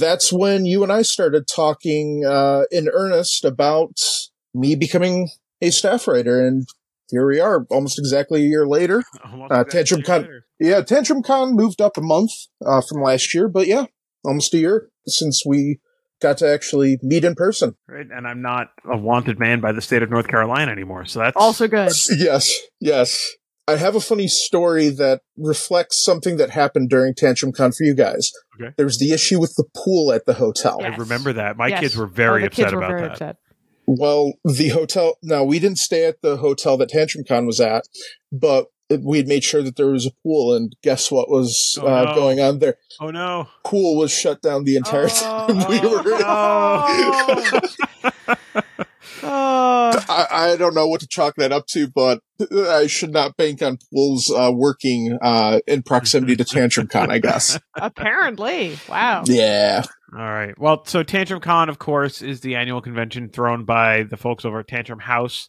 that's when you and I started talking uh, in earnest about me becoming a staff writer. And here we are, almost exactly a year later. Uh, Tantrum Con, later. yeah, Tantrum Con moved up a month uh, from last year, but yeah, almost a year since we got to actually meet in person. Right, and I'm not a wanted man by the state of North Carolina anymore, so that's also good. Yes, yes. I have a funny story that reflects something that happened during Tantrum Con for you guys. Okay. There was the issue with the pool at the hotel. Yes. I remember that. My yes. kids were very oh, upset about that. Upset. Well, the hotel, now we didn't stay at the hotel that Tantrum Con was at, but we had made sure that there was a pool, and guess what was oh, uh, no. going on there? Oh no! Pool was shut down the entire oh, time we were. Oh. I, I, don't know what to chalk that up to, but I should not bank on pools uh, working uh, in proximity to Tantrum Con, I guess. Apparently, wow. Yeah. All right. Well, so Tantrum Con, of course, is the annual convention thrown by the folks over at Tantrum House.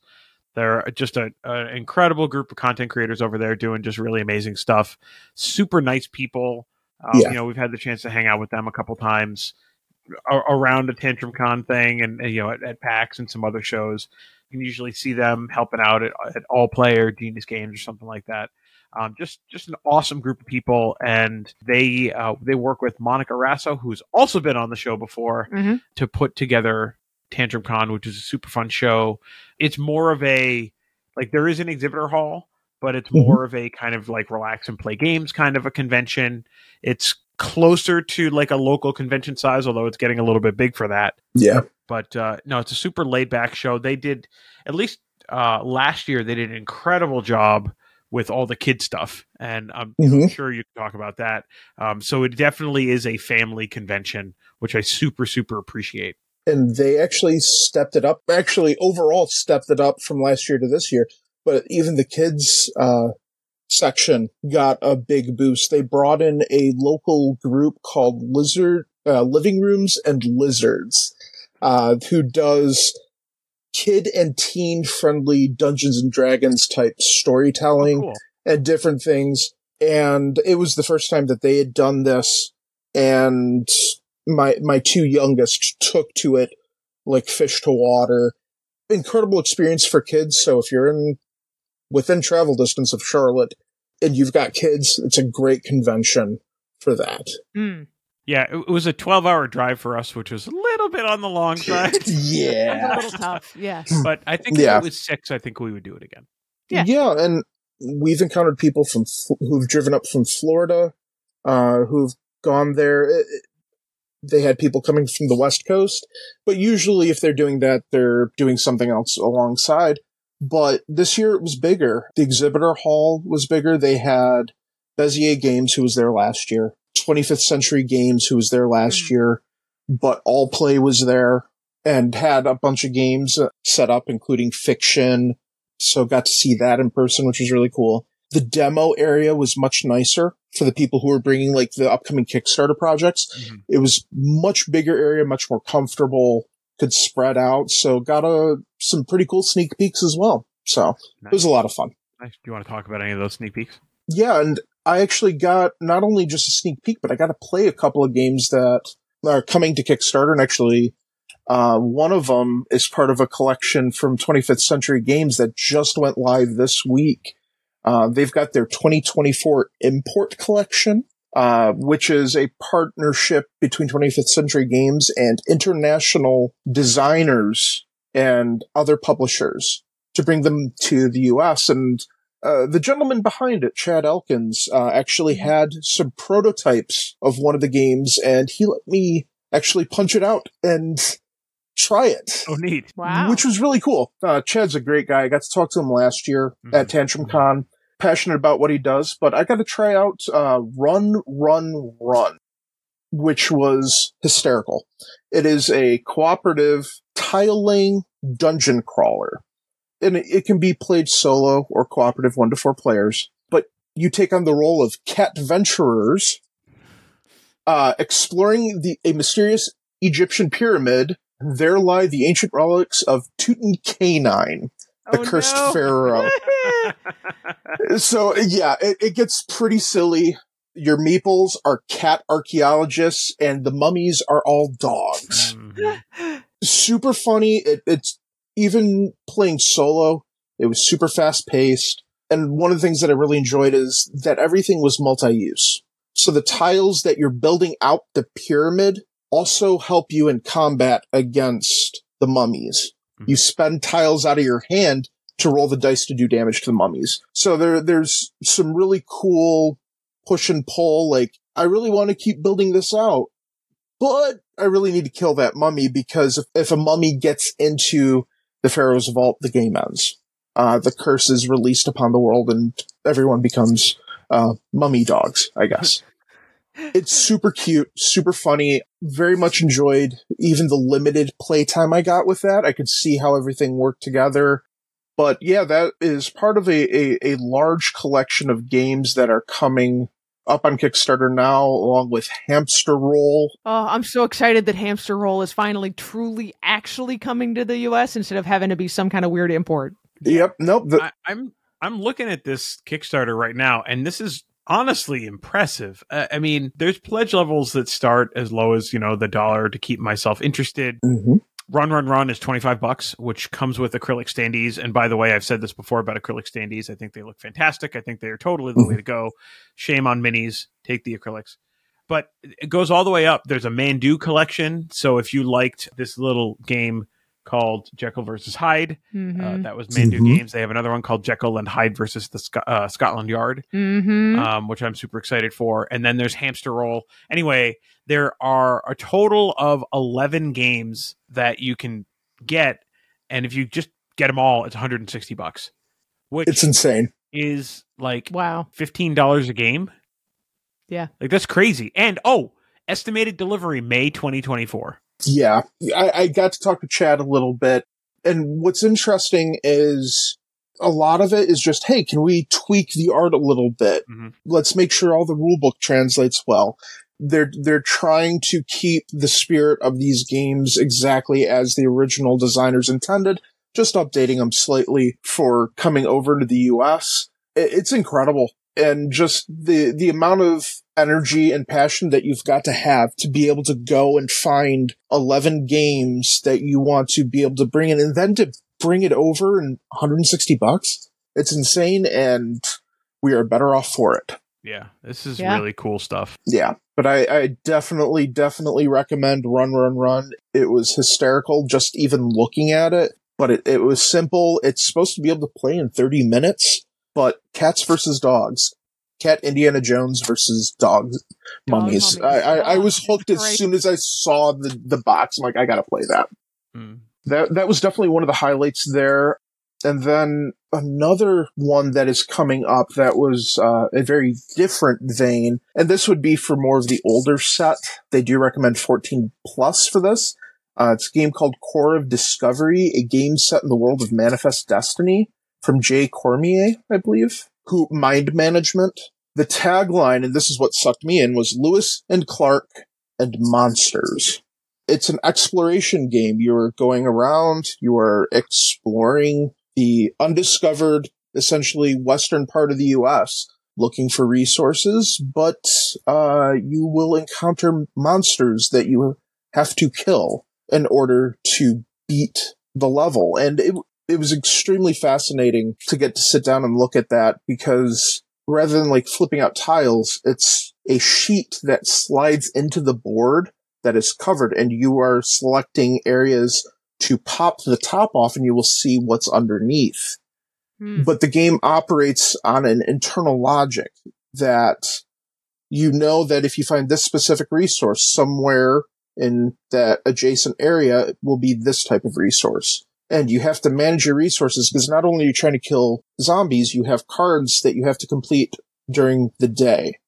They're just an incredible group of content creators over there doing just really amazing stuff. Super nice people. Um, yeah. You know, we've had the chance to hang out with them a couple times around a Tantrum Con thing and, you know, at, at PAX and some other shows. You can usually see them helping out at, at All Player, Genius Games, or something like that. Um, just just an awesome group of people, and they uh, they work with Monica Rasso, who's also been on the show before, mm-hmm. to put together Tantrum Con, which is a super fun show. It's more of a like there is an exhibitor hall, but it's mm-hmm. more mm-hmm. of a kind of like relax and play games kind of a convention. It's closer to like a local convention size, although it's getting a little bit big for that. Yeah. But uh, no, it's a super laid back show. They did at least uh, last year. They did an incredible job with all the kid stuff, and I'm, mm-hmm. sure you can talk about that. Um, so it definitely is a family convention, which I super super appreciate. And they actually stepped it up. Actually, overall, stepped it up from last year to this year. But even the kids uh, section got a big boost. They brought in a local group called Lizard uh, Living Rooms and Lizards, uh, who does kid and teen friendly Dungeons and Dragons type storytelling oh, cool. and different things. And it was the first time that they had done this. And my, my two youngest took to it like fish to water. Incredible experience for kids. So if you're in within travel distance of Charlotte and you've got kids, it's a great convention for that. Mm. Yeah, it was a 12 hour drive for us, which was a little bit on the long side. yeah. a little tough. Yeah. But I think yeah. if it was six, I think we would do it again. Yeah. Yeah. And we've encountered people from who've driven up from Florida, uh, who've gone there. It, they had people coming from the West Coast, but usually if they're doing that, they're doing something else alongside. But this year it was bigger. The exhibitor hall was bigger. They had Bezier Games, who was there last year. 25th Century Games, who was there last mm-hmm. year, but All Play was there and had a bunch of games set up, including Fiction. So got to see that in person, which was really cool. The demo area was much nicer for the people who were bringing like the upcoming Kickstarter projects. Mm-hmm. It was much bigger area, much more comfortable, could spread out. So got a, some pretty cool sneak peeks as well. So nice. it was a lot of fun. Nice. Do you want to talk about any of those sneak peeks? Yeah. And I actually got not only just a sneak peek, but I got to play a couple of games that are coming to Kickstarter and actually Uh, one of them is part of a collection from 25th Century Games that just went live this week. Uh, they've got their 2024 import collection, uh, which is a partnership between 25th Century Games and international designers and other publishers to bring them to the US. And uh, the gentleman behind it, Chad Elkins, uh, actually had some prototypes of one of the games, and he let me actually punch it out and try it. Oh, neat. Wow. Which was really cool. Uh, Chad's a great guy. I got to talk to him last year Mhm. at Tantrum Con. Passionate about what he does, but I got to try out uh, Run, Run, Run, which was hysterical. It is a cooperative tile laying dungeon crawler. And it, it can be played solo or cooperative one to four players, but you take on the role of cat venturers, uh, exploring the, a mysterious Egyptian pyramid. There lie the ancient relics of Tutankhamun, the Oh, cursed no. pharaoh. So yeah, it, it gets pretty silly. Your meeples are cat archaeologists and the mummies are all dogs. Mhm. Super funny. It, it's even playing solo. It was super fast paced. And one of the things that I really enjoyed is that everything was multi-use. So the tiles that you're building out the pyramid also help you in combat against the mummies. You spend tiles out of your hand to roll the dice to do damage to the mummies. So there, there's some really cool push and pull. Like, I really want to keep building this out, but I really need to kill that mummy because if, if a mummy gets into the Pharaoh's vault, the game ends. Uh, the curse is released upon the world and everyone becomes, uh, mummy dogs, I guess. It's super cute, super funny, very much enjoyed even the limited playtime I got with that. I could see how everything worked together. But yeah, that is part of a, a, a large collection of games that are coming up on Kickstarter now, along with Hamster Roll. Oh, I'm so excited that Hamster Roll is finally truly actually coming to the US instead of having to be some kind of weird import. Yep, nope. The, I, I'm I'm looking at this Kickstarter right now, and this is honestly impressive. Uh, I mean, there's pledge levels that start as low as you know the dollar to keep myself interested. Mhm. Run Run Run is 25 bucks, which comes with acrylic standees. And by the way, I've said this before about acrylic standees. I think they look fantastic. I think they are totally the way to go. Shame on minis. Take the acrylics. But it goes all the way up. There's a Mandoo collection. So if you liked this little game called Jekyll versus Hyde, Mm-hmm. uh, that was Mandoo Mhm. Games. They have another one called Jekyll and Hyde versus the Sc- uh, Scotland Yard mm-hmm. um, which I'm super excited for. And then there's Hamster Roll. Anyway, there are a total of 11 games that you can get. And if you just get them all, it's 160 bucks, which it's insane. is like wow. $15 a game. Yeah. Like that's crazy. And oh, estimated delivery May 2024. Yeah, I, I got to talk to Chad a little bit. And what's interesting is a lot of it is just, hey, can we tweak the art a little bit? Mhm. Let's make sure all the rulebook translates well. They're, they're trying to keep the spirit of these games exactly as the original designers intended, just updating them slightly for coming over to the US. It's incredible. And just the, the amount of energy and passion that you've got to have to be able to go and find 11 games that you want to be able to bring in and then to bring it over in 160 bucks. It's insane and we are better off for it. Yeah, this is Yeah. really cool stuff. Yeah, but I, I definitely, definitely recommend Run, Run, Run. It was hysterical just even looking at it, but it, it was simple. It's supposed to be able to play in 30 minutes, but cats versus dogs. Cat Indiana Jones versus dogs mummies. mummies. I, I, I Oh, was hooked as soon as I saw the, the box. I'm like, I gotta play that. Mm. That that was definitely one of the highlights there. And then another one that is coming up that was uh, a very different vein, and this would be for more of the older set. They do recommend 14 plus for this. Uh, it's a game called Corps of Discovery, a game set in the world of Manifest Destiny from Jay Cormier, I believe, who Mind Management. The tagline, and this is what sucked me in, was Lewis and Clark and monsters it's an exploration game. You're going around, you are exploring the undiscovered, essentially western part of the US, looking for resources, but uh, you will encounter monsters that you have to kill. in order to beat the level. And it, it was extremely fascinating to get to sit down and look at that because rather than like flipping out tiles, it's a sheet that slides into the board that is covered and you are selecting areas to pop the top off and you will see what's underneath. Hmm. But the game operates on an internal logic that you know that if you find this specific resource somewhere in that adjacent area, it will be this type of resource. And you have to manage your resources because not only are you trying to kill zombies, you have cards that you have to complete during the day.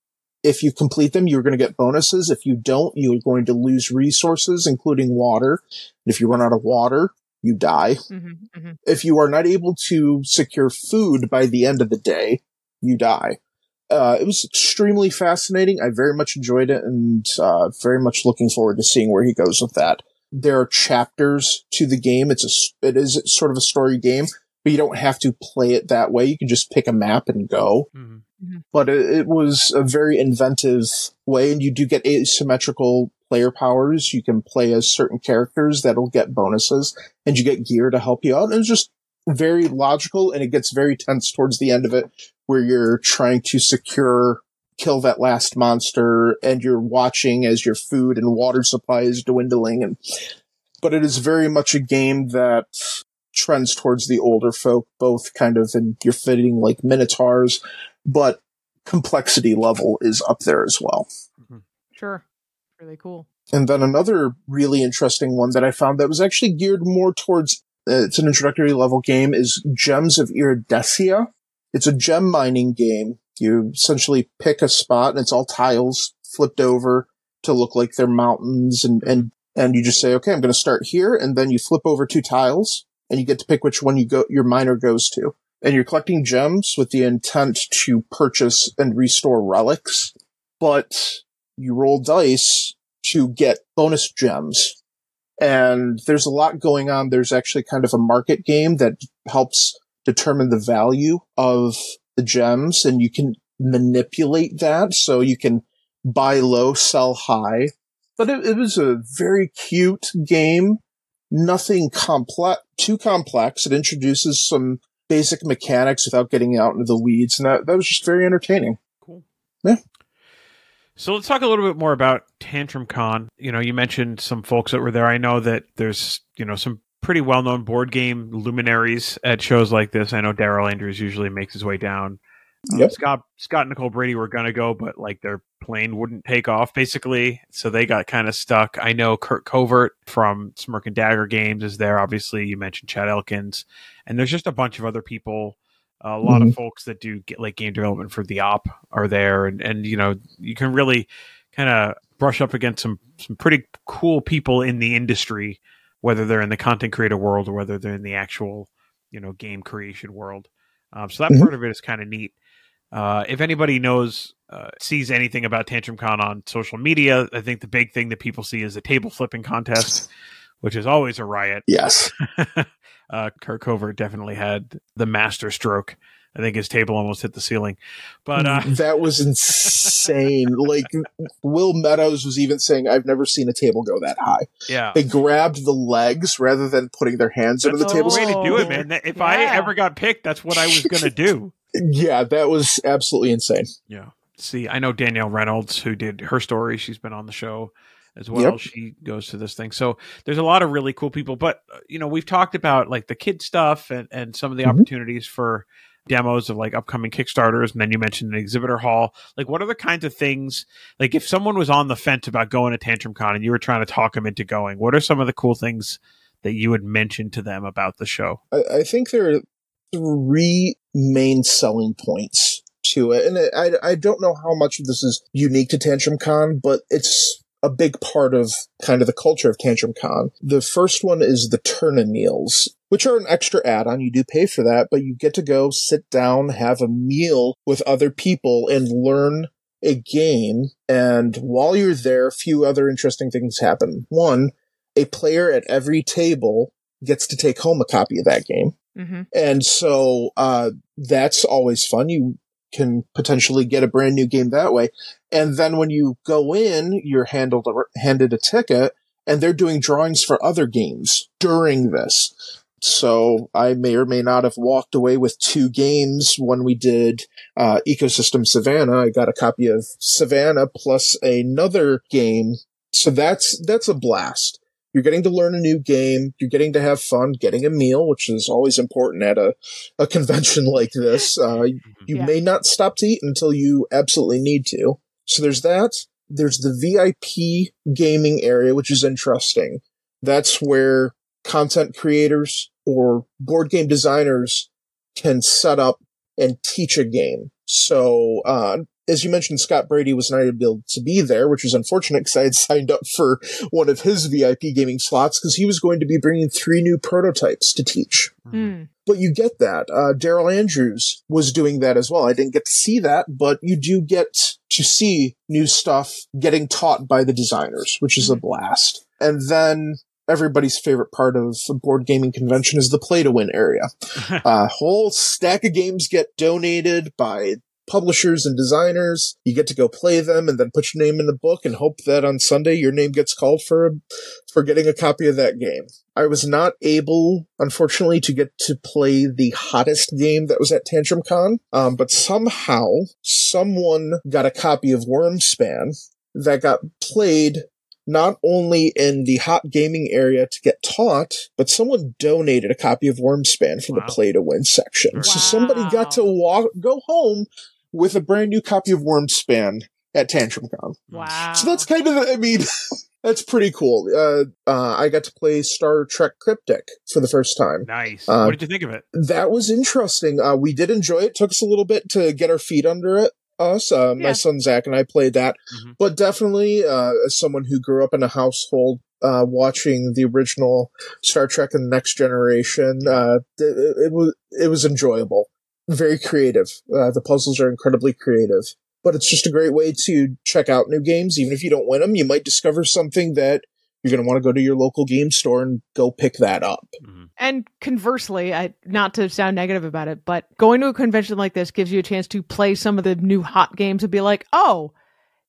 If you complete them, you're going to get bonuses. If you don't, you are going to lose resources, including water. And if you run out of water, you die. Mhm, mhm. If you are not able to secure food by the end of the day, you die. Uh, it was extremely fascinating. I very much enjoyed it and uh, very much looking forward to seeing where he goes with that. There are chapters to the game. It's a, it is sort of a story game, but you don't have to play it that way. You can just pick a map and go Mhm. but it, it was a very inventive way and you do get asymmetrical player powers you can play as certain characters that'll get bonuses and you get gear to help you out and it's just very logical and it gets very tense towards the end of it where you're trying to secure kill that last monster and you're watching as your food and water supply is dwindling and but it is very much a game that trends towards the older folk both kind of in you're fitting like minotaurs but complexity level is up there as well. Sure. Really cool. And then another really interesting one that I found that was actually geared more towards uh, it's an introductory level game is Gems of Iridescia. It's a gem mining game. You essentially pick a spot and it's all tiles flipped over to look like they're mountains and, and, and you just say, okay, I'm going to start here. And then you flip over two tiles and you get to pick which one you go, your miner goes to. And you're collecting gems with the intent to purchase and restore relics, but you roll dice to get bonus gems. And there's a lot going on. There's actually kind of a market game that helps determine the value of the gems and you can manipulate that so you can buy low, sell high. But it, it was a very cute game. Nothing complex, too complex. It introduces some basic mechanics without getting out into the weeds. And that, that was just very entertaining. Cool. Yeah. So let's talk a little bit more about Tantrum Con. You know, you mentioned some folks that were there. I know that there's, you know, some pretty well known board game luminaries at shows like this. I know Daryl Andrews usually makes his way down. Um, Yep. Scott Scott and Nicole Brady were gonna go, but like their plane wouldn't take off basically, so they got kind of stuck. I know Curt Covert from Smirk and Dagger Games is there. Obviously, you mentioned Chad Elkins, and there's just a bunch of other people. a lot of folks that do get like game development for the op are there, and and you know you can really kind of brush up against some some pretty cool people in the industry, whether they're in the content creator world or whether they're in the actual you know game creation world. Um, so that Mhm. part of it is kind of neat. Uh, if anybody knows, uh, sees anything about Tantrum Con on social media, I think the big thing that people see is the table flipping contest, which is always a riot. Yes. uh, Curt Covert definitely had the master stroke. I think his table almost hit the ceiling. But uh, that was insane. like Will Meadows was even saying, "I've never seen a table go that high." yeah, They grabbed the legs rather than putting their hands under that's the the table. way to do it, man. That- If I ever got picked, that's what I was going to do. Yeah, that was absolutely insane. Yeah. See, I know Danielle Reynolds who did her story. She's been on the show as well. Yep. She goes to this thing. So there's a lot of really cool people. But, uh, you know, we've talked about like the kid stuff and, and some of the Mhm. opportunities for demos of like upcoming Kickstarters. And then you mentioned an exhibitor hall. Like, what are the kinds of things, like if someone was on the fence about going to Tantrum Con and you were trying to talk them into going, what are some of the cool things that you would mention to them about the show? I, I think there are three main selling points to it, and I I don't know how much of this is unique to Tantrum Con, but it's a big part of kind of the culture of Tantrum Con. The first one is the Tournameals, which are an extra add-on. You do pay for that, but you get to go sit down, have a meal with other people, and learn a game. And while you're there, a few other interesting things happen. One, a player at every table gets to take home a copy of that game. Mm-hmm. And so uh, that's always fun. You can potentially get a brand new game that way. And then when you go in, you're handled a, handed a ticket and they're doing drawings for other games during this. So I may or may not have walked away with two games when we did uh, Ecosystem Savanna. I got a copy of Savanna plus another game. So that's that's a blast. You're getting to learn a new game. You're getting to have fun, getting a meal, which is always important at a, a convention like this. Uh, you Yeah. may not stop to eat until you absolutely need to. So there's that. There's the VIP gaming area, which is interesting. That's where content creators or board game designers can set up and teach a game. So, uh, as you mentioned, Scott Brady was not able to be there, which was unfortunate because I had signed up for one of his VIP gaming slots because he was going to be bringing three new prototypes to teach. Hmm. But you get that. Uh, Daryl Andrews was doing that as well. I didn't get to see that, but you do get to see new stuff getting taught by the designers, which is a blast. And then everybody's favorite part of a board gaming convention is the play to win area. A whole stack of games get donated by publishers and designers. You get to go play them and then put your name in the book and hope that on Sunday your name gets called for for getting a copy of that game. I was not able, unfortunately, to get to play the hottest game that was at Tantrum Con, um, but somehow someone got a copy of Wyrmspan that got played not only in the hot gaming area to get taught, but someone donated a copy of Wyrmspan for Wow. the play to win section. So somebody got to walk, go home with a brand new copy of Wyrmspan at Tantrum Con. Wow. So that's kind of, I mean, that's pretty cool. Uh, uh, I got to play Star Trek Cryptic for the first time. Nice. Uh, what did you think of it? That was interesting. Uh, we did enjoy it. Took us a little bit to get our feet under it. Us, uh, my son Zach and I played that, Mhm. but definitely, uh, as someone who grew up in a household, uh, watching the original Star Trek and the Next Generation, uh, it, it was, it was enjoyable. Very creative. Uh, the puzzles are incredibly creative, but it's just a great way to check out new games. Even if you don't win them, you might discover something that you're going to want to go to your local game store and go pick that up. Mhm. And conversely, I, not to sound negative about it, but going to a convention like this gives you a chance to play some of the new hot games and be like, oh,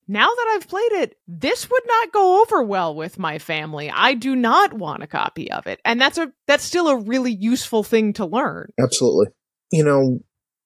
now that I've played it, this would not go over well with my family. I do not want a copy of it. And that's a that's still a really useful thing to learn. Absolutely. You know,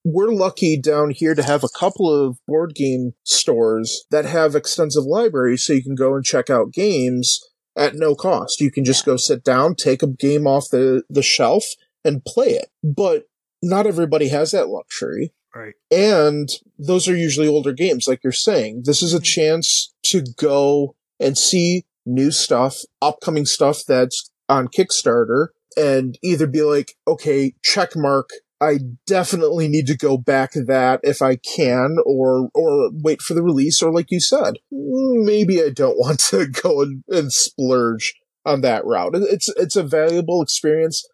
we're lucky down here to have a couple of board game stores that have extensive libraries so you can go and check out games at no cost. You can just go sit down, take a game off the, the shelf and play it. But not everybody has that luxury. Right. And those are usually older games, like you're saying. This is a mm-hmm. chance to go and see new stuff, upcoming stuff that's on Kickstarter, and either be like, okay, check mark. I definitely need to go back that if I can, or or wait for the release, or like you said, maybe I don't want to go and, and splurge on that route. It's it's a valuable experience.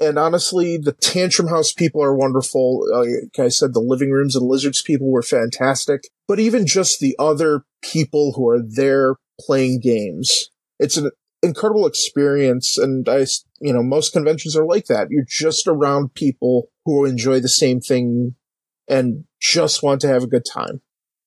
And honestly, the Tantrum House people are wonderful. Uh, Like I said, the Living Rooms and Lizards people were fantastic. But even just the other people who are there playing games, it's an incredible experience. And i you know, most conventions are like that. You're just around people who enjoy the same thing and just want to have a good time.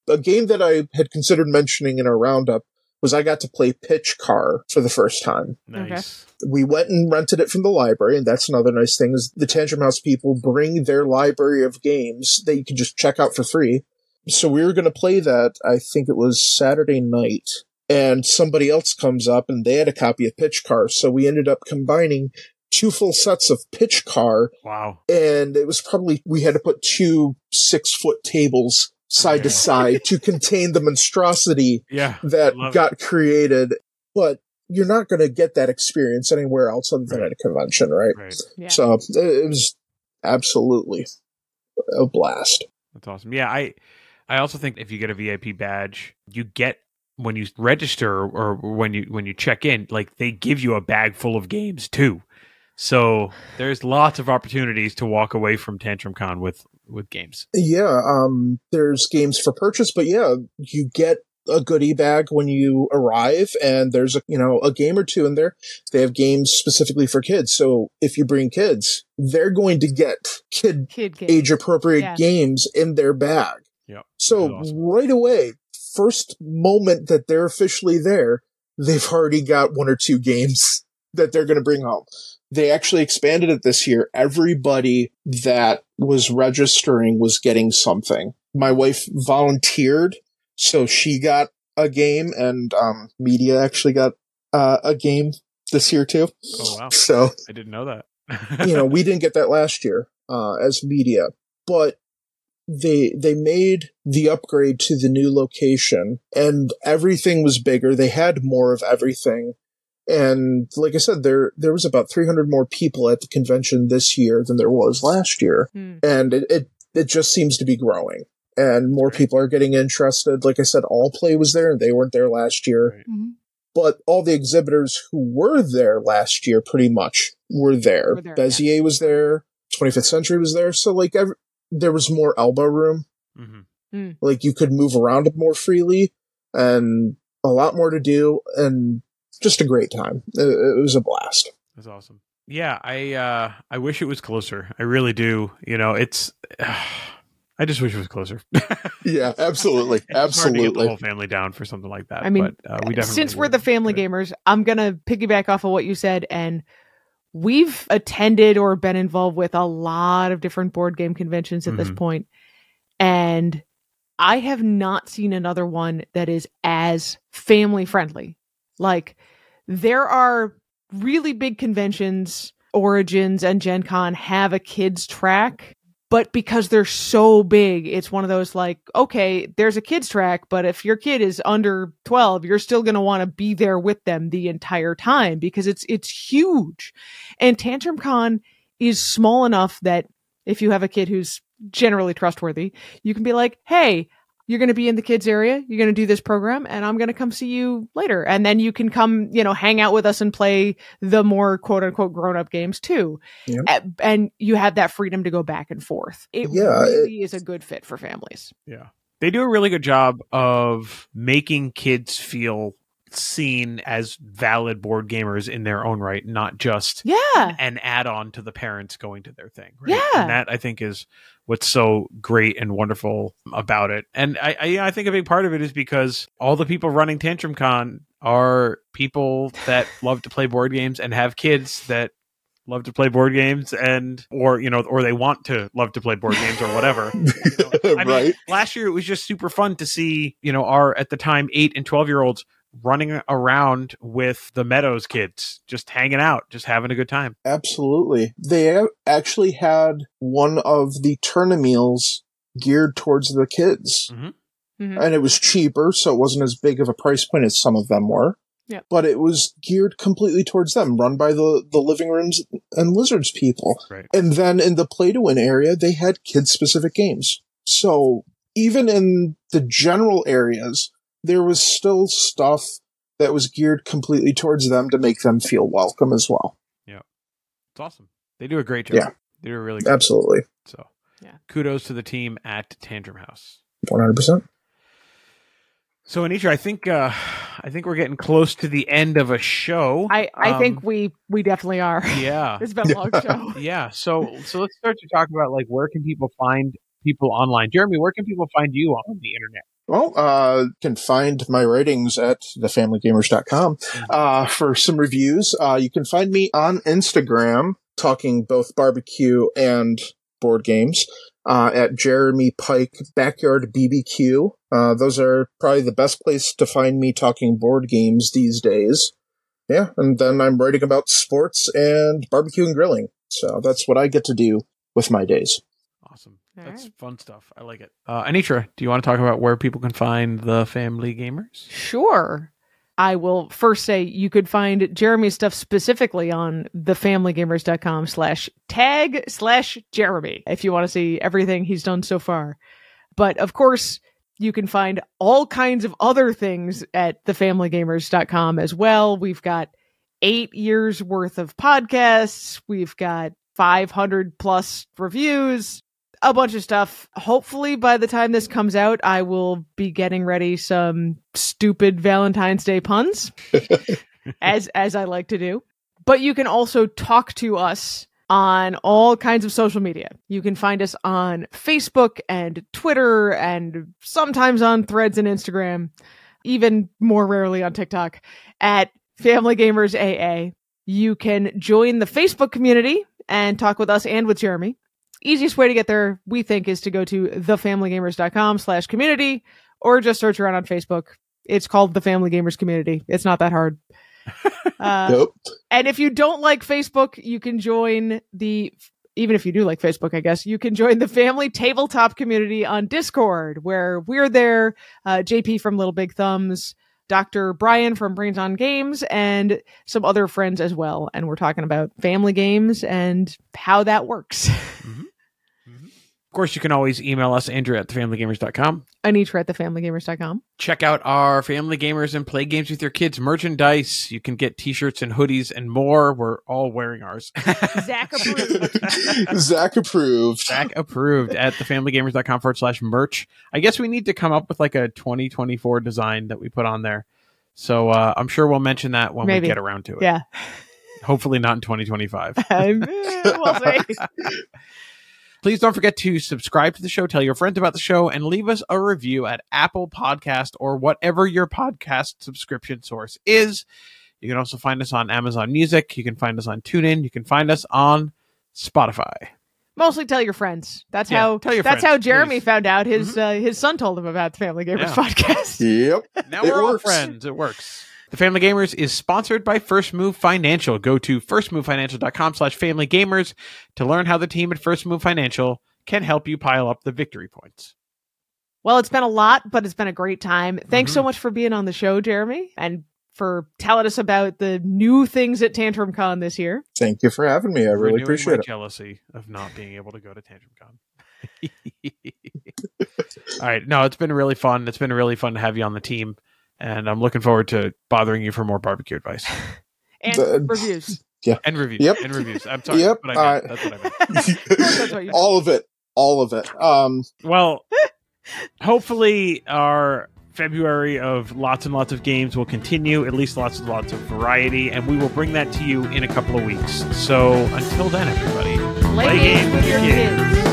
A game that I had considered mentioning in our roundup was I got to play Pitch Car for the first time Nice. we went and rented it from the library, and that's another nice thing is the Tantrum House people bring their library of games that you can just check out for free. So we were going to play that. I think it was Saturday night, and somebody else comes up and they had a copy of Pitch Car. So we ended up combining two full sets of Pitch Car, Wow. and it was probably we had to put two six foot tables side to side to contain the monstrosity Yeah. that Love got created, but you're not going to get that experience anywhere else other than Right. at a convention, right? Right. Yeah. So it it was absolutely a blast. That's awesome. Yeah, I I also think if you get a VIP badge, you get when you register or when you when you check in, like they give you a bag full of games too. So there's lots of opportunities to walk away from Tantrum Con with with games. Yeah, um, there's games for purchase, but yeah, you get a goodie bag when you arrive, and there's a you know a game or two in there. They have games specifically for kids, so if you bring kids, they're going to get kid Kid age appropriate Yeah. games in their bag. Yep. So awesome. right away, first moment that they're officially there, they've already got one or two games that they're going to bring home. They actually expanded it this year. Everybody that was registering was getting something. My wife volunteered, so she got a game, and um, media actually got uh, a game this year too. Oh wow! So I didn't know that. you know, we didn't get that last year uh, as media, but they they made the upgrade to the new location, and everything was bigger. They had more of everything, and like I said, there there was about 300 more people at the convention this year than there was last year, Hmm. and it it, it just seems to be growing. And more people are getting interested. Like I said, All Play was there, and they weren't there last year Right. Mhm. but all the exhibitors who were there last year pretty much were there. Were there, Bezier was there, 25th Century was there, so like every, there was more elbow room. hmm Like you could move around more freely and a lot more to do and just a great time. It, it was a blast. That's awesome. Yeah, I uh I wish it was closer. I really do. You know, it's I just wish it was closer. Yeah, absolutely. It's hard to get the absolutely. whole family down for something like that. I mean, but, uh, we definitely since we're the family Right. gamers, I'm gonna piggyback off of what you said, and we've attended or been involved with a lot of different board game conventions at this Mhm. point, and I have not seen another one that is as family friendly. Like there are really big conventions, Origins and Gen Con have a kids track, but because they're so big, it's one of those like, okay, there's a kids track, but if your kid is under 12, you're still going to want to be there with them the entire time because it's it's huge. And Tantrum Con is small enough that if you have a kid who's generally trustworthy, you can be like, "Hey, you're going to be in the kids area. You're going to do this program and I'm going to come see you later." And then you can come, you know, hang out with us and play the more quote unquote grown up games too. Yep. And you have that freedom to go back and forth. It Yeah, really is a good fit for families. Yeah. They do a really good job of making kids feel seen as valid board gamers in their own right, not just Yeah. an add on to the parents going to their thing. Right? Yeah. And that I think is what's so great and wonderful about it. And I, I, I think a big part of it is because all the people running Tantrum Con are people that love to play board games and have kids that love to play board games and or you know or they want to love to play board games or whatever I mean, right? last year it was just super fun to see, you know, our at the time eight and twelve year olds running around with the Meadows kids, just hanging out, just having a good time. Absolutely. They actually had one of the tournameals geared towards the kids. Mhm. And it was cheaper, so it wasn't as big of a price point as some of them were. Yep. But it was geared completely towards them, run by the, the living rooms and lizards people. Right. And then in the play to win area, they had kid specific games. So even in the general areas, there was still stuff that was geared completely towards them to make them feel welcome as well. Yeah. It's awesome. They do a great job. Yeah. They do a really good Absolutely. job. So Yeah. kudos to the team at Tantrum House. 100%. So Anitra, I think uh I think we're getting close to the end of a show. I, I think Um, we we definitely are. yeah. It's been a long show. Yeah. So so let's start to talk about like where can people find people online. Jeremy, where can people find you on the internet? Well, uh, you can find my writings at thefamilygamers.com uh, for some reviews. Uh, you can find me on Instagram talking both barbecue and board games uh, at Jeremy Pike Backyard BBQ. Uh, those are probably the best place to find me talking board games these days. Yeah, and then I'm writing about sports and barbecue and grilling. So that's what I get to do with my days. Awesome. All That's right. fun stuff. I like it. Uh, Anitra, do you want to talk about where people can find the family gamers? Sure. I will first say you could find Jeremy's stuff specifically on thefamilygamers.com slash tag slash Jeremy if you want to see everything he's done so far. But of course, you can find all kinds of other things at thefamilygamers.com as well. We've got eight years worth of podcasts. We've got 500 plus reviews, a bunch of stuff. Hopefully, by the time this comes out, I will be getting ready some stupid Valentine's Day puns, as as I like to do. But you can also talk to us on all kinds of social media. You can find us on Facebook and Twitter, and sometimes on Threads and Instagram. even more rarely on TikTok, at Family Gamers AA. You can join the Facebook community and talk with us and with Jeremy. Easiest way to get there, we think, is to go to thefamilygamers.com slash community or just search around on Facebook. It's called the Family Gamers Community. It's not that hard. Uh, Nope. and if you don't like Facebook, you can join the even if you do like Facebook, I guess you can join the family tabletop community on Discord, where we're there. Uh, JP from Little Big Thumbs, Dr. Brian from Brains on Games, and some other friends as well. And we're talking about family games and how that works. Of course, you can always email us, Andrew at thefamilygamers.com. Anitra at thefamilygamers.com. Check out our Family Gamers and Play Games with Your Kids merchandise. You can get t shirts and hoodies and more. We're all wearing ours. Zach approved. Zach approved. Zach approved at thefamilygamers.com forward slash merch. I guess we need to come up with like a 2024 design that we put on there. So uh, I'm sure we'll mention that when Maybe. we get around to it. yeah. Hopefully not in 2025. Um, eh, we'll see. Please don't forget to subscribe to the show, tell your friends about the show, and leave us a review at Apple Podcast or whatever your podcast subscription source is. You can also find us on Amazon Music. You can find us on TuneIn. You can find us on Spotify. Mostly tell your friends. That's Yeah, how. tell your that's friends, how Jeremy please. Mm-hmm. found out. His uh, his son told him about the Family Gamers Yeah. podcast. Yep. Now It we're all friends. It works. The Family Gamers is sponsored by First Move Financial. Go to firstmovefinancial.com slash family gamers to learn how the team at First Move Financial can help you pile up the victory points. Well, it's been a lot, but it's been a great time. Thanks so Mhm. much for being on the show, Jeremy, and for telling us about the new things at Tantrum Con this year. Thank you for having me. I really Renewing appreciate my it. jealousy of not being able to go to Tantrum Con. All right. No, it's been really fun. It's been really fun to have you on the team. And I'm looking forward to bothering you for more barbecue advice And The- reviews. Yeah, and reviews. Yep. And reviews. I'm sorry. Yep, But I meant, uh, that's what I meant. What all of it. All of it. Um, Well, hopefully our February of lots and lots of games will continue, at least lots and lots of variety, and we will bring that to you in a couple of weeks. So until then, everybody, Play games with your kids.